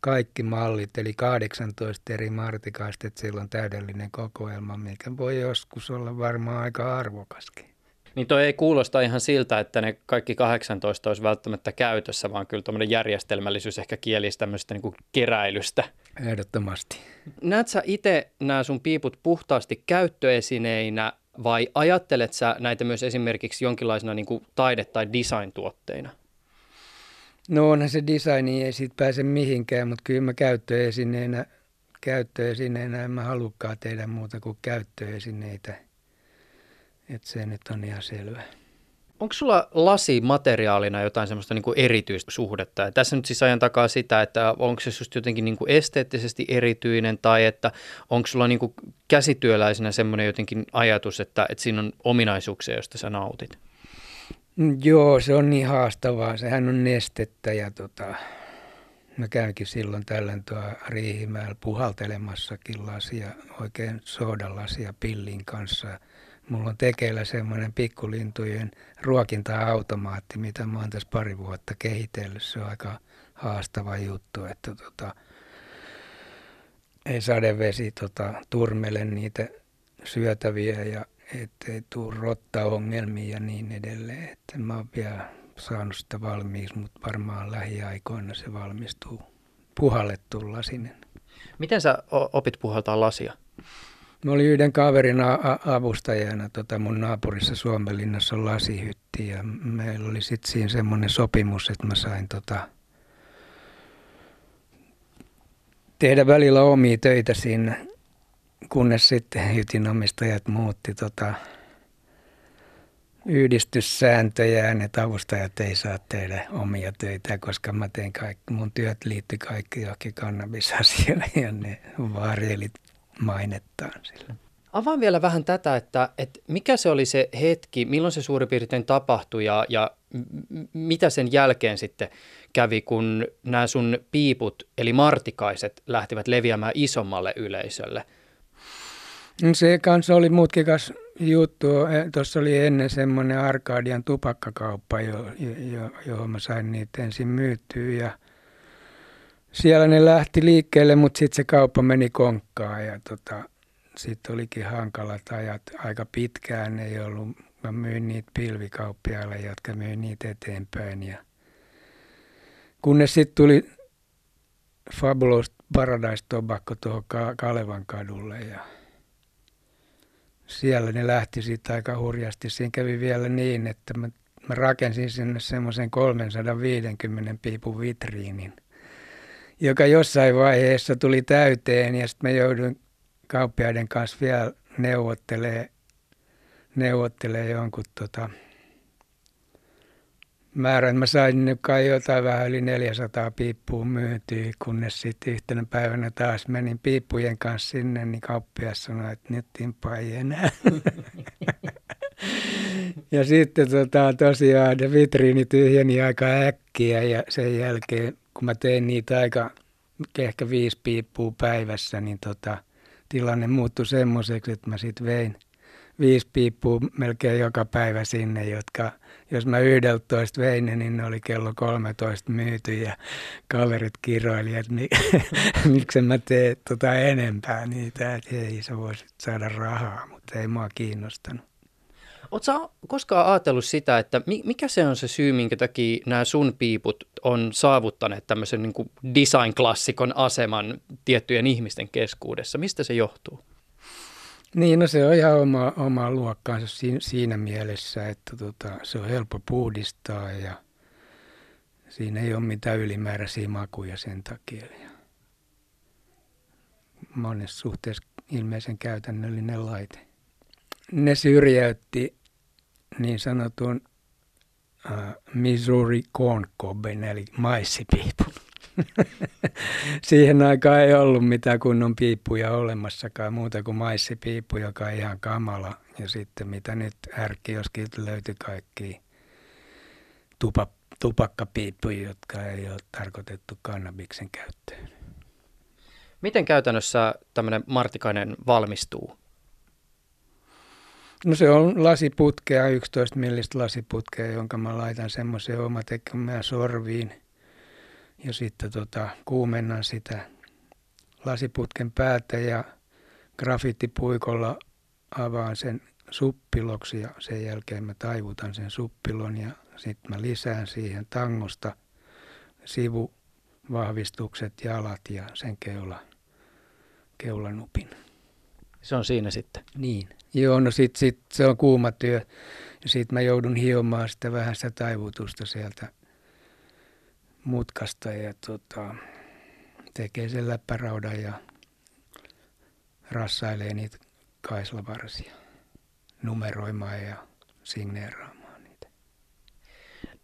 kaikki mallit, eli 18 eri martikaista, että sillä on täydellinen kokoelma, mikä voi joskus olla varmaan aika arvokaskin. Niin toi ei kuulosta ihan siltä, että ne kaikki 18 olisi välttämättä käytössä, vaan kyllä tuommoinen järjestelmällisyys ehkä kielisi tämmöistä niin keräilystä. Ehdottomasti. Näet sä itse nämä sun piiput puhtaasti käyttöesineinä vai ajattelet sä näitä myös esimerkiksi jonkinlaisena niin kuin taide- tai design-tuotteina? No onhan se designi ei siitä pääse mihinkään, mutta kyllä mä käyttöesineenä, käyttöesineenä en mä halukkaan tehdä muuta kuin käyttöesineitä. Että se nyt on ihan selvä. Onko sulla lasi materiaalina jotain semmoista niin erityistä suhdetta? Ja tässä nyt siis ajan takaa sitä, että onko se just jotenkin niin esteettisesti erityinen tai että onko sulla niin käsityöläisenä semmoinen jotenkin ajatus, että, että siinä on ominaisuuksia, joista sä nautit? Mm, joo, se on niin haastavaa. Sehän on nestettä ja tota, mä käynkin silloin tällöin tuo Riihimäellä puhaltelemassakin lasia, oikein soodalasia pillin kanssa. Mulla on tekeillä semmoinen pikkulintujen ruokinta-automaatti, mitä mä oon tässä pari vuotta kehitellyt. Se on aika haastava juttu, että tota, ei sadevesi tota, turmele niitä syötäviä ja ettei tule rottaongelmia ja niin edelleen. Että mä oon vielä saanut sitä valmiiksi, mutta varmaan lähiaikoina se valmistuu puhallettu lasinen. Miten sä opit puhaltaa lasia? Mä olin yhden kaverin avustajana tota mun naapurissa Suomenlinnassa lasihytti ja meillä oli sitten siinä semmoinen sopimus, että mä sain tota, tehdä välillä omia töitä siinä kunnes sitten hytinomistajat muutti tota yhdistyssääntöjään, että avustajat ei saa tehdä omia töitä, koska mä tein kaikki, mun työt liittyi kaikki johonkin kannabisasioihin ja ne varjelit mainettaan sillä. Avaan vielä vähän tätä, että, että mikä se oli se hetki, milloin se suurin piirtein tapahtui ja, ja mitä sen jälkeen sitten kävi, kun nämä sun piiput eli martikaiset lähtivät leviämään isommalle yleisölle – No se kanssa oli mutkikas juttu. E, Tuossa oli ennen semmoinen Arkadian tupakkakauppa, jo, jo, johon mä sain niitä ensin myyttyä. Ja siellä ne lähti liikkeelle, mutta sitten se kauppa meni konkkaan ja tota, sitten olikin hankalat ajat. Aika pitkään ei ollut. Mä myin niitä pilvikauppiaille, jotka myin niitä eteenpäin. Ja kunnes sitten tuli Fabulous Paradise Tobacco tuohon Kalevan kadulle ja siellä ne lähti siitä aika hurjasti. Siinä kävi vielä niin, että mä, mä rakensin sinne semmoisen 350 piipun vitriinin, joka jossain vaiheessa tuli täyteen ja sitten mä jouduin kauppiaiden kanssa vielä neuvottelee, neuvottelee jonkun tota, määrän. Mä sain nyt kai jotain vähän yli 400 piippua myytyä, kunnes sitten yhtenä päivänä taas menin piippujen kanssa sinne, niin kauppias sanoi, että nyt timpa ei enää. ja sitten tota, tosiaan ne vitriini tyhjeni aika äkkiä ja sen jälkeen, kun mä tein niitä aika ehkä viisi piippua päivässä, niin tota, tilanne muuttui semmoiseksi, että mä sitten vein viisi piippua melkein joka päivä sinne, jotka, jos mä yhdeltoista vein ne, niin ne oli kello 13 myyty ja kaverit kiroili, että mi, miksi mä tee tota enempää niitä, että hei sä voisit saada rahaa, mutta ei mua kiinnostanut. Oletko koskaan ajatellut sitä, että mikä se on se syy, minkä takia nämä sun piiput on saavuttaneet tämmöisen niin design-klassikon aseman tiettyjen ihmisten keskuudessa? Mistä se johtuu? Niin, no se on ihan oma, oma luokkaansa siinä, siinä mielessä, että tota, se on helppo puhdistaa ja siinä ei ole mitään ylimääräisiä makuja sen takia. Ja monessa suhteessa ilmeisen käytännöllinen laite. Ne syrjäytti niin sanotun uh, Missouri Corn Cobben eli maissipiipun. Siihen aikaan ei ollut mitään kunnon piippuja olemassakaan, muuta kuin maissipiippu, joka on ihan kamala. Ja sitten mitä nyt ärkioskilta löytyi kaikki tupa, tupakkapiippuja, jotka ei ole tarkoitettu kannabiksen käyttöön. Miten käytännössä tämmöinen martikainen valmistuu? No se on lasiputkea, 11 millistä lasiputkea, jonka mä laitan semmoiseen omatekemään sorviin – ja sitten tota, kuumennan sitä lasiputken päätä ja grafittipuikolla avaan sen suppiloksi ja sen jälkeen mä taivutan sen suppilon ja sitten mä lisään siihen tangosta sivuvahvistukset, jalat ja sen keula, keulanupin. Se on siinä sitten? Niin. Joo, no sit, sit se on kuuma työ ja sitten mä joudun hiomaan sitä vähän sitä taivutusta sieltä mutkasta ja tota, tekee sen läppäraudan ja rassailee niitä kaislavarsia numeroimaan ja signeeraamaan niitä.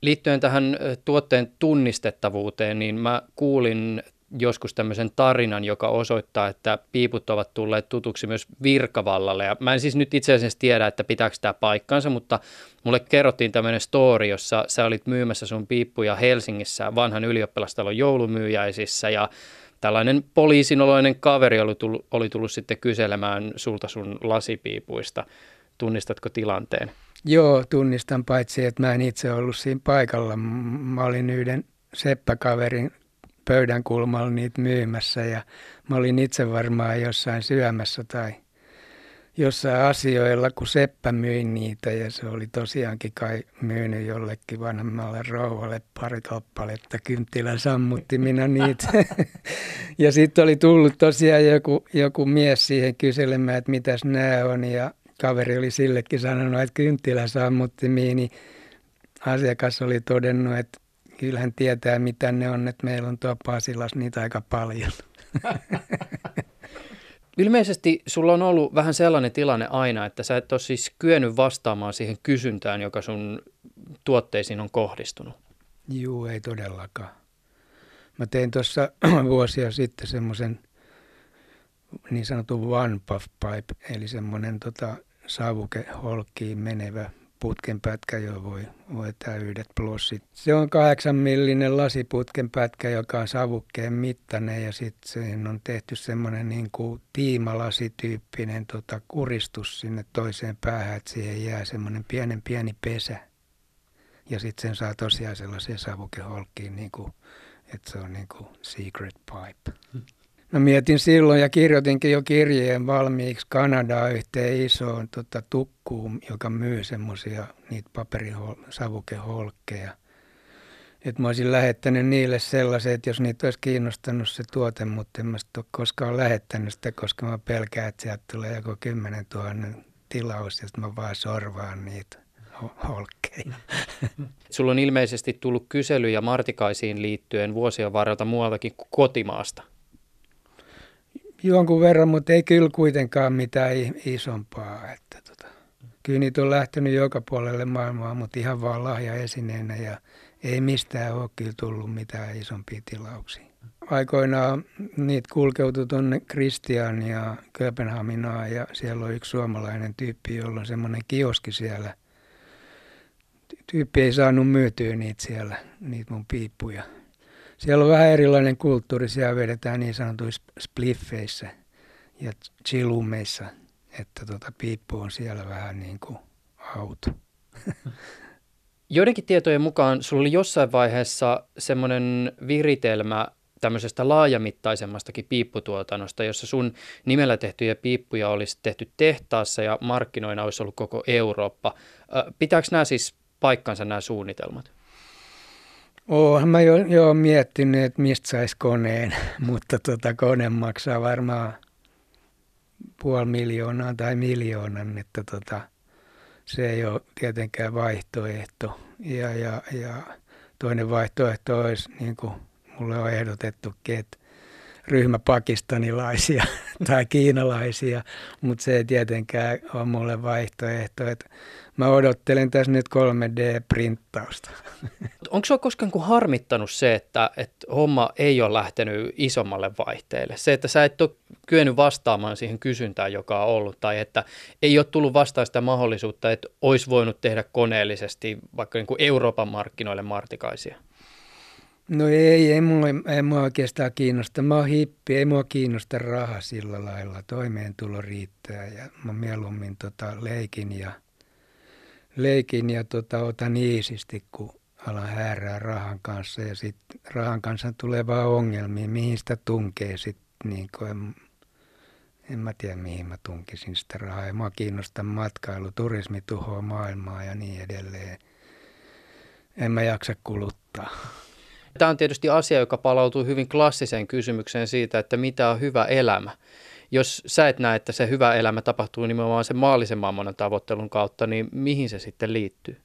Liittyen tähän tuotteen tunnistettavuuteen, niin mä kuulin joskus tämmöisen tarinan, joka osoittaa, että piiput ovat tulleet tutuksi myös virkavallalle. Ja mä en siis nyt itse asiassa tiedä, että pitääkö tämä paikkansa, mutta mulle kerrottiin tämmöinen story, jossa sä olit myymässä sun piippuja Helsingissä vanhan ylioppilastalon joulumyyjäisissä ja tällainen poliisinoloinen kaveri oli tullut, oli tullut sitten kyselemään sulta sun lasipiipuista. Tunnistatko tilanteen? Joo, tunnistan paitsi, että mä en itse ollut siinä paikalla. Mä olin yhden seppäkaverin pöydän kulmalla niitä myymässä ja mä olin itse varmaan jossain syömässä tai jossain asioilla, kun Seppä myi niitä ja se oli tosiaankin kai myynyt jollekin vanhemmalle rouvalle pari kappaletta. Kynttilä sammutti minä niitä. ja sitten oli tullut tosiaan joku, joku mies siihen kyselemään, että mitäs nämä on. Ja kaveri oli sillekin sanonut, että kynttilä sammutti niin asiakas oli todennut, että kyllähän tietää, mitä ne on, että meillä on tuo Pasilas niitä aika paljon. Ilmeisesti sulla on ollut vähän sellainen tilanne aina, että sä et ole siis kyennyt vastaamaan siihen kysyntään, joka sun tuotteisiin on kohdistunut. Juu, ei todellakaan. Mä tein tuossa vuosia sitten semmoisen niin sanotun one puff pipe, eli semmoinen tota, savukeholkkiin menevä putken pätkä, jo voi, voi täydet plussit. Se on kahdeksan millinen lasiputken pätkä, joka on savukkeen mittainen ja sitten siihen on tehty semmoinen niin tiimalasityyppinen tota, kuristus sinne toiseen päähän, että siihen jää semmoinen pienen pieni pesä. Ja sitten sen saa tosiaan sellaiseen savukeholkkiin, niin että se on niin kuin secret pipe. Hmm. No mietin silloin ja kirjoitinkin jo kirjeen valmiiksi Kanadaan yhteen isoon tota, tukkuun, joka myy semmoisia niitä paperisavukeholkkeja. Että mä olisin lähettänyt niille sellaiset, jos niitä olisi kiinnostanut se tuote, mutta en mä ole koskaan lähettänyt sitä, koska mä pelkään, että sieltä tulee joku 10 000 tilaus ja mä vaan sorvaan niitä holkkeina. Sulla on ilmeisesti tullut kyselyjä Martikaisiin liittyen vuosien varrelta muualtakin kuin kotimaasta. Jonkun verran, mutta ei kyllä kuitenkaan mitään isompaa. Että tota, kyllä niitä on lähtenyt joka puolelle maailmaa, mutta ihan vaan lahja esineenä ja ei mistään ole kyllä tullut mitään isompia tilauksia. Aikoinaan niitä kulkeutui tuonne Kristiania, Kööpenhaminaan ja siellä on yksi suomalainen tyyppi, jolla on semmoinen kioski siellä. Tyyppi ei saanut myytyä niitä siellä, niitä mun piippuja. Siellä on vähän erilainen kulttuuri, siellä vedetään niin sanotuissa spliffeissä ja chillumeissa, että tota, piippu on siellä vähän niin kuin auto. Joidenkin tietojen mukaan sulla oli jossain vaiheessa semmoinen viritelmä tämmöisestä laajamittaisemmastakin piipputuotannosta, jossa sun nimellä tehtyjä piippuja olisi tehty tehtaassa ja markkinoina olisi ollut koko Eurooppa. Pitääkö nämä siis paikkansa nämä suunnitelmat? Oonhan mä jo, jo miettinyt, että mistä saisi koneen, mutta tota, kone maksaa varmaan puoli miljoonaa tai miljoonan, että tota, se ei ole tietenkään vaihtoehto. Ja, ja, ja toinen vaihtoehto olisi, niin kuin mulle on ehdotettukin, että ryhmä pakistanilaisia tai kiinalaisia, mutta se ei tietenkään ole mulle vaihtoehto. Että mä odottelen tässä nyt 3D-printtausta. Onko se koskaan kun harmittanut se, että, että homma ei ole lähtenyt isommalle vaihteelle? Se, että sä et ole kyennyt vastaamaan siihen kysyntään, joka on ollut, tai että ei ole tullut vastaan sitä mahdollisuutta, että olisi voinut tehdä koneellisesti vaikka niin kuin Euroopan markkinoille martikaisia? No ei, ei mua, ei mua oikeastaan kiinnosta. Mä oon hippi, ei mua kiinnosta raha sillä lailla. Toimeentulo riittää ja mä mieluummin tota leikin ja, leikin ja tota, otan iisisti, kun alan häärää rahan kanssa. Ja sitten rahan kanssa tulee vaan ongelmia, mihin sitä tunkee sitten. Niin en, en mä tiedä, mihin mä tunkisin sitä rahaa. Ei mua kiinnosta matkailu, turismi tuhoaa maailmaa ja niin edelleen. En mä jaksa kuluttaa. Tämä on tietysti asia, joka palautuu hyvin klassiseen kysymykseen siitä, että mitä on hyvä elämä. Jos sä et näe, että se hyvä elämä tapahtuu nimenomaan sen maallisen maailman tavoittelun kautta, niin mihin se sitten liittyy?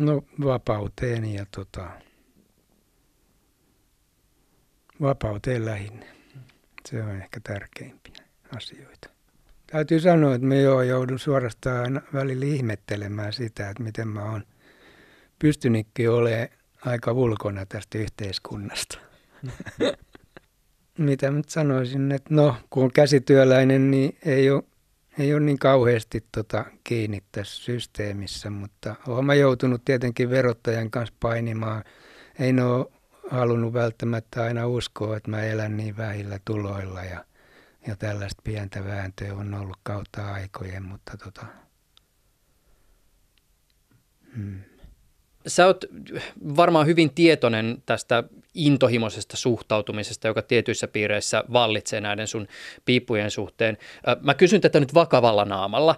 No vapauteen ja tota, vapauteen lähinnä. Se on ehkä tärkeimpiä asioita. Täytyy sanoa, että me jo joudun suorastaan välillä ihmettelemään sitä, että miten mä oon pystynytkin olemaan aika ulkona tästä yhteiskunnasta. Mitä nyt sanoisin, että no, kun on käsityöläinen, niin ei ole, ei ole niin kauheasti tota kiinni tässä systeemissä, mutta olen joutunut tietenkin verottajan kanssa painimaan. Ei ole halunnut välttämättä aina uskoa, että mä elän niin vähillä tuloilla ja, ja tällaista pientä vääntöä on ollut kautta aikojen, mutta tota, hmm. Sä oot varmaan hyvin tietoinen tästä intohimoisesta suhtautumisesta, joka tietyissä piireissä vallitsee näiden sun piippujen suhteen. Mä kysyn tätä nyt vakavalla naamalla.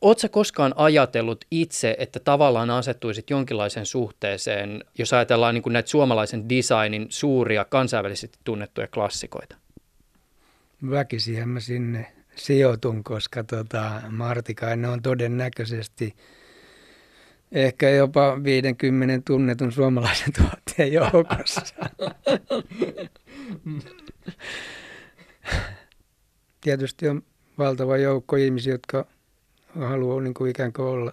Oot sä koskaan ajatellut itse, että tavallaan asettuisit jonkinlaisen suhteeseen, jos ajatellaan niin kuin näitä suomalaisen designin suuria kansainvälisesti tunnettuja klassikoita? Väkisihän mä sinne sijoitun, koska tota, Martikainen on todennäköisesti – ehkä jopa 50 tunnetun suomalaisen tuotteen joukossa. Tietysti on valtava joukko ihmisiä, jotka haluaa niin kuin ikään kuin olla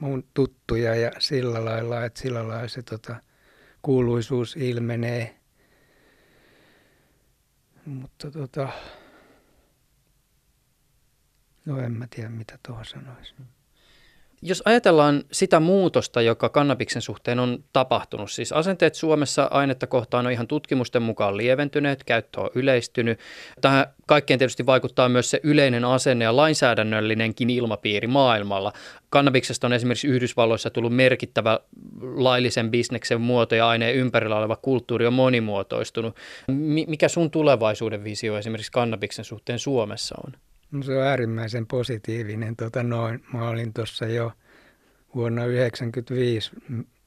mun tuttuja ja sillä lailla, että sillä lailla se tota, kuuluisuus ilmenee. Mutta tota, no en mä tiedä mitä tuohon sanoisin. Jos ajatellaan sitä muutosta, joka kannabiksen suhteen on tapahtunut, siis asenteet Suomessa ainetta kohtaan on ihan tutkimusten mukaan lieventyneet, käyttö on yleistynyt. Tähän kaikkeen tietysti vaikuttaa myös se yleinen asenne ja lainsäädännöllinenkin ilmapiiri maailmalla. Kannabiksesta on esimerkiksi Yhdysvalloissa tullut merkittävä laillisen bisneksen muoto ja aineen ympärillä oleva kulttuuri on monimuotoistunut. Mikä sun tulevaisuuden visio esimerkiksi kannabiksen suhteen Suomessa on? Se on äärimmäisen positiivinen. Tota noin, mä olin tuossa jo vuonna 1995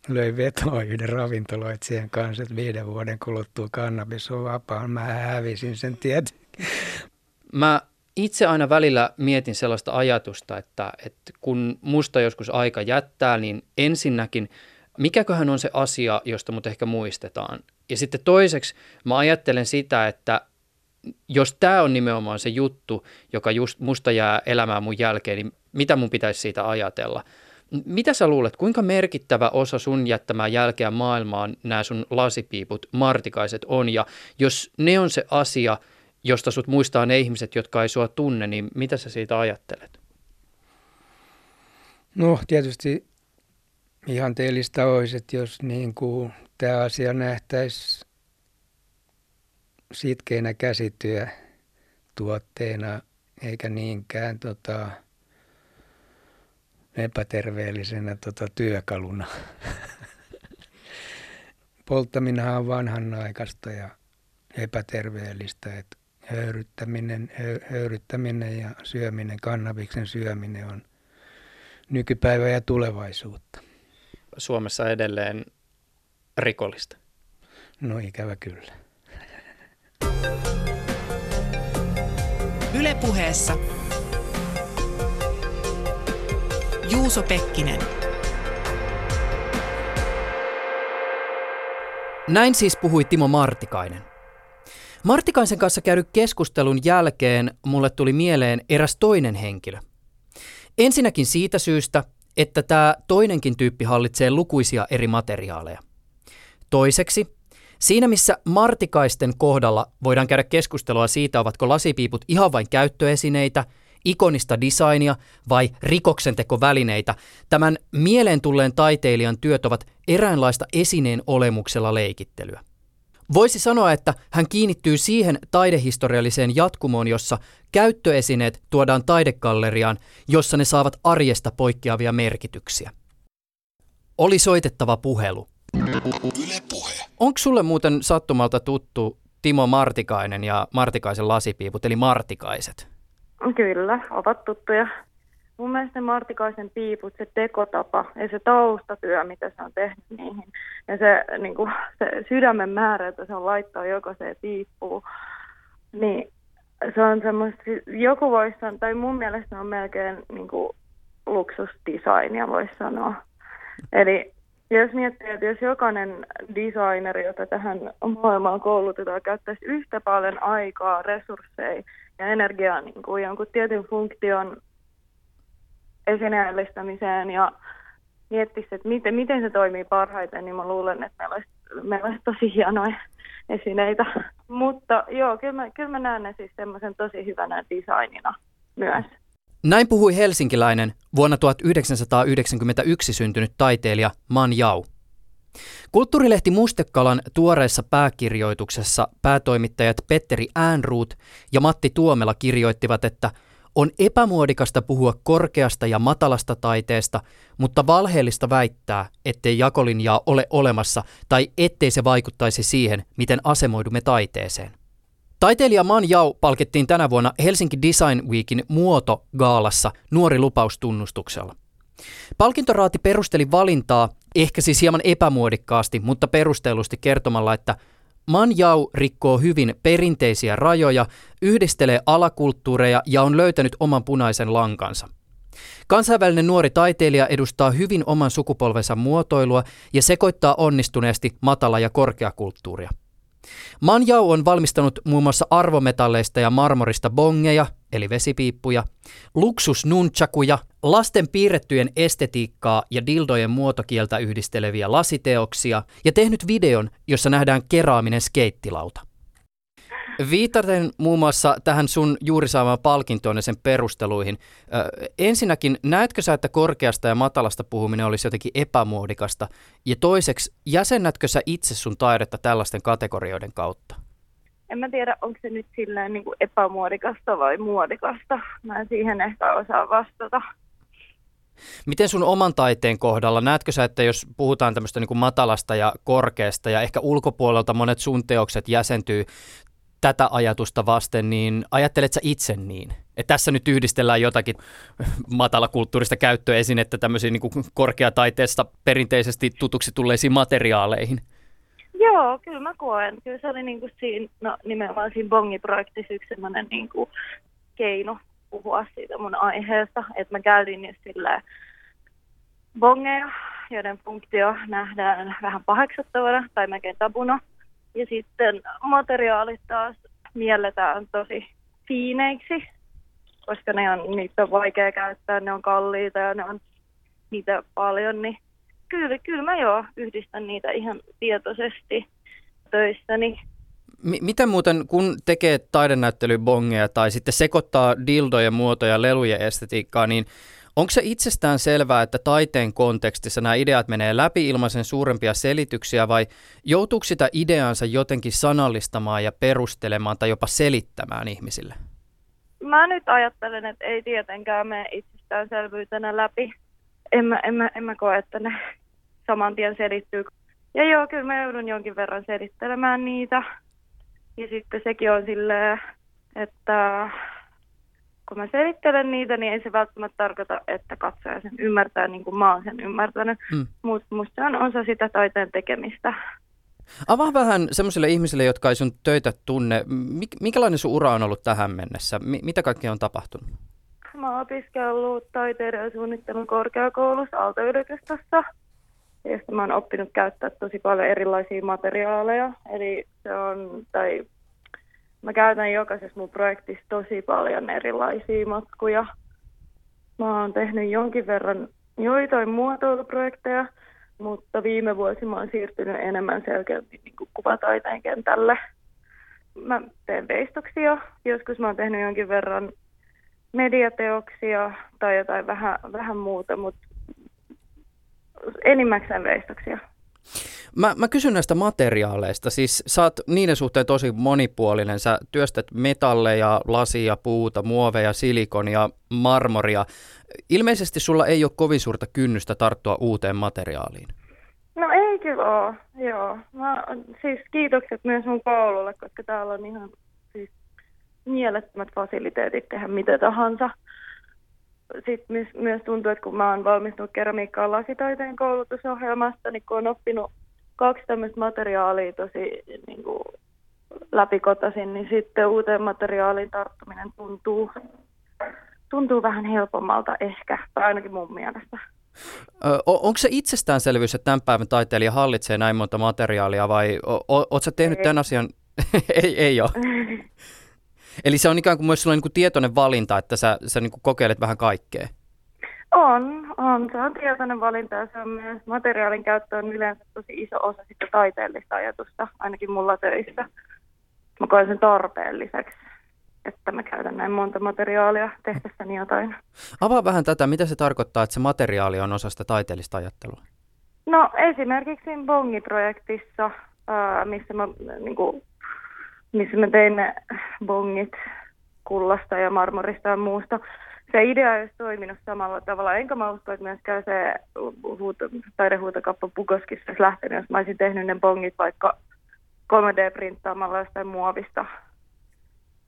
löi vetoa yhden ravintoloitsijan kanssa, että viiden vuoden kuluttua kannabis on vapaa. Mä hävisin sen tietenkin. Mä itse aina välillä mietin sellaista ajatusta, että, että kun musta joskus aika jättää, niin ensinnäkin, mikäköhän on se asia, josta mut ehkä muistetaan. Ja sitten toiseksi mä ajattelen sitä, että jos tämä on nimenomaan se juttu, joka just musta jää elämään mun jälkeen, niin mitä mun pitäisi siitä ajatella? Mitä sä luulet, kuinka merkittävä osa sun jättämää jälkeä maailmaan nämä sun lasipiiput, martikaiset on? Ja jos ne on se asia, josta sut muistaa ne ihmiset, jotka ei sua tunne, niin mitä sä siitä ajattelet? No tietysti ihan teellistä olisi, että jos niin kuin tämä asia nähtäisi sitkeinä käsityö tuotteena, eikä niinkään tota, epäterveellisenä tota, työkaluna. Polttaminenhan on vanhanaikaista ja epäterveellistä, että höyryttäminen, höyryttäminen ja syöminen, kannabiksen syöminen on nykypäivä ja tulevaisuutta. Suomessa edelleen rikollista? No ikävä kyllä. Ylepuheessa Juuso Pekkinen. Näin siis puhui Timo Martikainen. Martikaisen kanssa käydyn keskustelun jälkeen mulle tuli mieleen eräs toinen henkilö. Ensinnäkin siitä syystä, että tämä toinenkin tyyppi hallitsee lukuisia eri materiaaleja. Toiseksi, siinä missä Martikaisten kohdalla voidaan käydä keskustelua siitä, ovatko lasipiiput ihan vain käyttöesineitä, ikonista designia vai rikoksentekovälineitä, tämän mieleen tulleen taiteilijan työt ovat eräänlaista esineen olemuksella leikittelyä. Voisi sanoa, että hän kiinnittyy siihen taidehistorialliseen jatkumoon, jossa käyttöesineet tuodaan taidegalleriaan, jossa ne saavat arjesta poikkeavia merkityksiä. Oli soitettava puhelu. Onko sulle muuten sattumalta tuttu Timo Martikainen ja Martikaisen lasipiiput, eli Martikaiset? Kyllä, ovat tuttuja mun mielestä Martikaisen piiput, se tekotapa ja se taustatyö, mitä se on tehnyt niihin, ja se, niin kuin, se sydämen määrä, että se on laittaa jokaiseen piippuun, niin se on semmoista, joku voisi sanoa, tai mun mielestä on melkein niin kuin luksusdesignia, voisi sanoa. Eli jos miettii, että jos jokainen designeri, jota tähän maailmaan koulutetaan, käyttäisi yhtä paljon aikaa, resursseja ja energiaa niin kuin jonkun tietyn funktion esineellistämiseen ja miettisi, että miten, miten se toimii parhaiten, niin mä luulen, että meillä olisi, meillä olisi tosi hienoja esineitä. Mutta joo, kyllä mä, kyllä mä näen ne siis semmoisen tosi hyvänä designina myös. Näin puhui helsinkiläinen vuonna 1991 syntynyt taiteilija Man Jau. Kulttuurilehti Mustekalan tuoreessa pääkirjoituksessa päätoimittajat Petteri Äänruut ja Matti Tuomela kirjoittivat, että – on epämuodikasta puhua korkeasta ja matalasta taiteesta, mutta valheellista väittää, ettei jakolinjaa ole olemassa tai ettei se vaikuttaisi siihen, miten asemoidumme taiteeseen. Taiteilija Man Jau palkittiin tänä vuonna Helsinki Design Weekin muoto-gaalassa nuori lupaustunnustuksella. Palkintoraati perusteli valintaa, ehkä siis hieman epämuodikkaasti, mutta perustellusti kertomalla, että Manjau rikkoo hyvin perinteisiä rajoja, yhdistelee alakulttuureja ja on löytänyt oman punaisen lankansa. Kansainvälinen nuori taiteilija edustaa hyvin oman sukupolvensa muotoilua ja sekoittaa onnistuneesti matala- ja korkeakulttuuria. Manjau on valmistanut muun muassa arvometalleista ja marmorista bongeja, eli vesipiippuja, luksus nunchakuja, lasten piirrettyjen estetiikkaa ja dildojen muotokieltä yhdisteleviä lasiteoksia ja tehnyt videon, jossa nähdään keraaminen skeittilauta. Viitaten muun muassa tähän sun juuri saamaan palkintoon ja sen perusteluihin. Ö, ensinnäkin, näetkö sä, että korkeasta ja matalasta puhuminen olisi jotenkin epämuodikasta? Ja toiseksi, jäsennätkö sä itse sun taidetta tällaisten kategorioiden kautta? En mä tiedä, onko se nyt silleen niin kuin epämuodikasta vai muodikasta. Mä en siihen ehkä osaa vastata. Miten sun oman taiteen kohdalla, näetkö sä, että jos puhutaan tämmöistä niin kuin matalasta ja korkeasta ja ehkä ulkopuolelta monet sun teokset jäsentyy tätä ajatusta vasten, niin ajattelet sä itse niin? Että tässä nyt yhdistellään jotakin matalakulttuurista käyttöesinettä tämmöisiin niin korkeataiteesta perinteisesti tutuksi tulleisiin materiaaleihin? Joo, kyllä mä koen. Kyllä se oli niin kuin siinä, no, nimenomaan siinä Bongi-projektissa yksi sellainen niin kuin keino puhua siitä mun aiheesta, että mä käytin just silleen bongeja, joiden funktio nähdään vähän paheksuttavana tai melkein tabuna. Ja sitten materiaalit taas mielletään tosi fiineiksi, koska ne on, niitä on vaikea käyttää, ne on kalliita ja ne on niitä paljon, niin kyllä, kyllä mä joo yhdistän niitä ihan tietoisesti töissäni. Miten muuten, kun tekee taidenäyttelybongeja tai sitten sekoittaa dildojen muotoja lelujen estetiikkaa, niin onko se itsestään selvää, että taiteen kontekstissa nämä ideat menee läpi ilman sen suurempia selityksiä vai joutuuko sitä ideansa jotenkin sanallistamaan ja perustelemaan tai jopa selittämään ihmisille? Mä nyt ajattelen, että ei tietenkään mene itsestäänselvyytenä läpi. En mä, en, mä, en mä koe, että ne saman tien selittyy. Ja joo, kyllä mä joudun jonkin verran selittelemään niitä. Ja sitten sekin on silleen, että kun mä selittelen niitä, niin ei se välttämättä tarkoita, että katsoja sen ymmärtää niin kuin mä oon sen ymmärtänyt. Mm. Mutta musta se on osa sitä taiteen tekemistä. Avaa vähän semmoisille ihmisille, jotka ei sun töitä tunne. Mikälainen sun ura on ollut tähän mennessä? Mitä kaikkea on tapahtunut? Mä oon opiskellut taiteiden ja suunnittelun korkeakoulussa Aalto-yliopistossa. Ja mä oon oppinut käyttää tosi paljon erilaisia materiaaleja. Eli se on, tai mä käytän jokaisessa mun projektissa tosi paljon erilaisia matkuja. Mä oon tehnyt jonkin verran joitain muotoiluprojekteja, mutta viime vuosi mä oon siirtynyt enemmän selkeästi niin kuvataiteen kentälle. Mä teen veistoksia. Joskus mä oon tehnyt jonkin verran mediateoksia tai jotain vähän, vähän muuta, mutta enimmäkseen veistoksia. Mä, mä kysyn näistä materiaaleista. Siis sä oot niiden suhteen tosi monipuolinen. Sä työstät metalleja, lasia, puuta, muoveja, silikonia, marmoria. Ilmeisesti sulla ei ole kovin suurta kynnystä tarttua uuteen materiaaliin. No ei kyllä ole, joo. Mä, siis kiitokset myös mun koululle, koska täällä on ihan siis mielettömät fasiliteetit tehdä mitä tahansa. Sitten myös, tuntuu, että kun mä oon valmistunut keramiikkaan lasitaiteen koulutusohjelmasta, niin kun on oppinut kaksi tämmöistä materiaalia tosi niin kuin, läpikotasin, niin sitten uuteen materiaaliin tarttuminen tuntuu, tuntuu vähän helpommalta ehkä, tai ainakin mun mielestä. Ö, onko se itsestäänselvyys, että tämän päivän taiteilija hallitsee näin monta materiaalia vai oletko sä tehnyt ei. tämän asian? ei, ei ole. Eli se on ikään kuin myös niin kuin tietoinen valinta, että sä, sä niin kuin kokeilet vähän kaikkea. On, on. Se on tietoinen valinta ja se on myös materiaalin käyttö on yleensä tosi iso osa sitä taiteellista ajatusta, ainakin mulla töissä. Mä koen sen tarpeelliseksi, että mä käytän näin monta materiaalia tehdessäni jotain. Avaa vähän tätä, mitä se tarkoittaa, että se materiaali on osa sitä taiteellista ajattelua? No esimerkiksi Bongi-projektissa, missä mä, niin kuin, missä mä tein ne bongit kullasta ja marmorista ja muusta, se idea olisi toiminut samalla tavalla. Enkä mä usko, että myöskään se huuto, taidehuutokappa Pukoskissa olisi lähtenyt, jos mä olisin tehnyt ne bongit vaikka 3D-printtaamalla jostain muovista.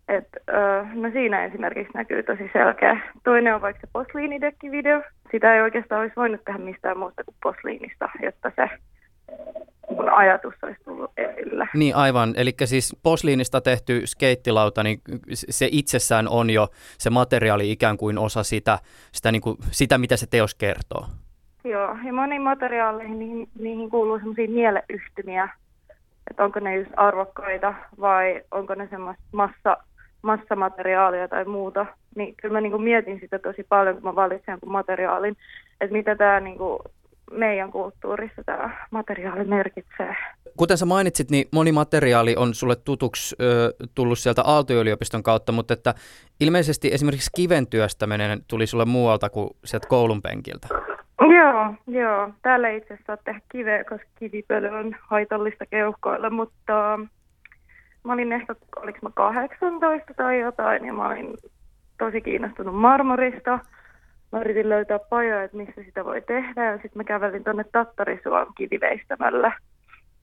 Et, öö, no siinä esimerkiksi näkyy tosi selkeä. Toinen on vaikka se posliinidekki-video. Sitä ei oikeastaan olisi voinut tehdä mistään muusta kuin posliinista, jotta se mun ajatus olisi tullut esille. Niin aivan, eli siis posliinista tehty skeittilauta, niin se itsessään on jo se materiaali ikään kuin osa sitä, sitä, niin kuin, sitä mitä se teos kertoo. Joo, ja moniin materiaaleihin niihin, niihin kuuluu sellaisia mieleyhtymiä, että onko ne just arvokkaita vai onko ne semmoista massa, massamateriaalia tai muuta. Niin kyllä mä niin kuin mietin sitä tosi paljon, kun mä valitsen jonkun materiaalin, että mitä tämä niin kuin meidän kulttuurissa tämä materiaali merkitsee. Kuten sä mainitsit, niin moni materiaali on sulle tutuksi ö, tullut sieltä Aalto-yliopiston kautta, mutta että ilmeisesti esimerkiksi kiven työstäminen tuli sulle muualta kuin sieltä koulun penkiltä. Joo, joo. Täällä ei itse asiassa tehdä kiveä, koska kivipöly on haitallista keuhkoille, mutta mä olin ehkä, oliko mä 18 tai jotain, ja mä olin tosi kiinnostunut marmorista – mä yritin löytää pajoja, että missä sitä voi tehdä ja sitten mä kävelin tuonne Tattarisuon kiviveistämällä.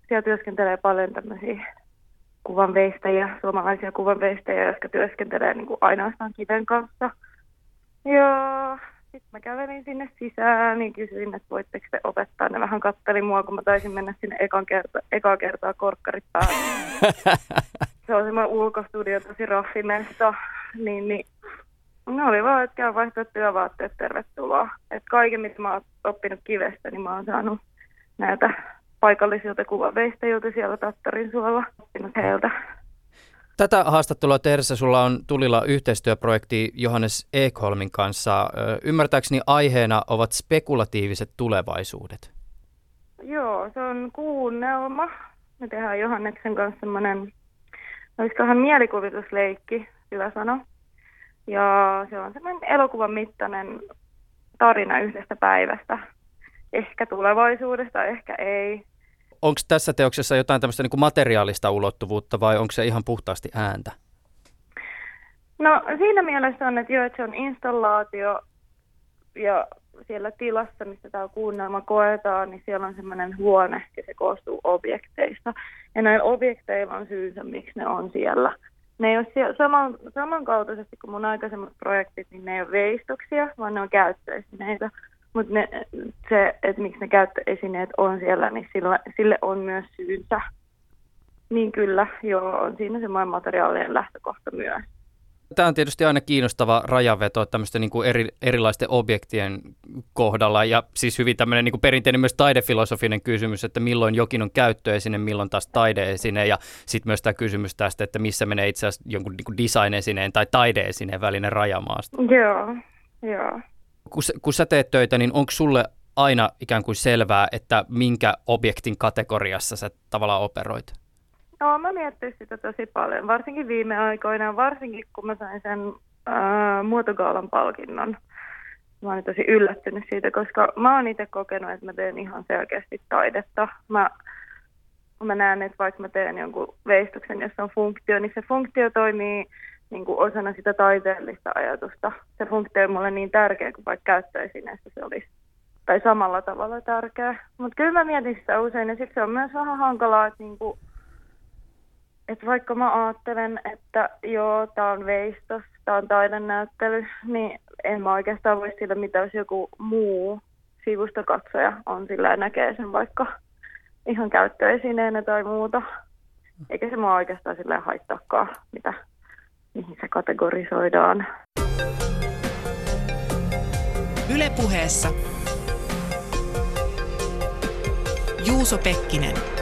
Siellä työskentelee paljon tämmöisiä kuvanveistäjiä, suomalaisia kuvanveistäjiä, jotka työskentelee niin kuin ainoastaan kiven kanssa. Ja sitten mä kävelin sinne sisään, niin kysyin, että voitteko te opettaa. Ne vähän katteli mua, kun mä taisin mennä sinne ekan kerta, ekaa kertaa korkkarit päälle. Se on semmoinen ulkostudio tosi raffinesta. niin, niin ne oli vaan, että käy vaihtaa työvaatteet, tervetuloa. Että kaiken, mitä mä oon oppinut kivestä, niin mä oon saanut näiltä paikallisilta kuvaveistajilta siellä Tattarin suolla oppinut heiltä. Tätä haastattelua tehdessä sulla on tulilla yhteistyöprojekti Johannes Ekholmin kanssa. Ymmärtääkseni aiheena ovat spekulatiiviset tulevaisuudet. Joo, se on kuunnelma. Me tehdään Johanneksen kanssa semmoinen, olisikohan mielikuvitusleikki, hyvä sano. Ja se on semmoinen elokuvan mittainen tarina yhdestä päivästä. Ehkä tulevaisuudesta, ehkä ei. Onko tässä teoksessa jotain tämmöistä niin kuin materiaalista ulottuvuutta vai onko se ihan puhtaasti ääntä? No siinä mielessä on, että, jo, että se on installaatio ja siellä tilassa, missä tämä kuunnelma koetaan, niin siellä on semmoinen huone ja se koostuu objekteista. Ja näillä objekteilla on syynsä, miksi ne on siellä. Ne ei ole siellä saman, samankaltaisesti kuin mun aikaisemmat projektit, niin ne ei ole veistoksia, vaan ne on käyttöesineitä. Mutta se, että miksi ne käyttöesineet on siellä, niin sillä, sille on myös syynsä. Niin kyllä, joo, on siinä semmoinen materiaalien lähtökohta myös. Tämä on tietysti aina kiinnostava rajaveto tämmöisten niin kuin eri, erilaisten objektien kohdalla ja siis hyvin tämmöinen niin kuin perinteinen myös taidefilosofinen kysymys, että milloin jokin on käyttöesine, milloin taas taideesine ja sitten myös tämä kysymys tästä, että missä menee itse asiassa jonkun niin kuin design-esineen tai taideesineen välinen rajamaasta. Joo, joo. Kun, kun sä teet töitä, niin onko sulle aina ikään kuin selvää, että minkä objektin kategoriassa sä tavallaan operoit? No, mä miettinyt sitä tosi paljon, varsinkin viime aikoina, varsinkin kun mä sain sen ää, muotogaalan palkinnon. Mä oon tosi yllättynyt siitä, koska mä oon itse kokenut, että mä teen ihan selkeästi taidetta. Mä, mä näen, että vaikka mä teen jonkun veistoksen, jossa on funktio, niin se funktio toimii niin kuin osana sitä taiteellista ajatusta. Se funktio on mulle niin tärkeä kuin vaikka käyttöesineessä se olisi. Tai samalla tavalla tärkeä. Mutta kyllä mä mietin sitä usein ja sitten se on myös vähän hankalaa, että niin että vaikka mä ajattelen, että joo, tää on veistos, tää on taidennäyttely, niin en mä oikeastaan voi sillä, mitä jos joku muu sivustokatsoja on sillä näkee sen vaikka ihan käyttöesineenä tai muuta. Eikä se mua oikeastaan sillä haittaakaan, mitä, mihin se kategorisoidaan. Ylepuheessa Juuso Pekkinen.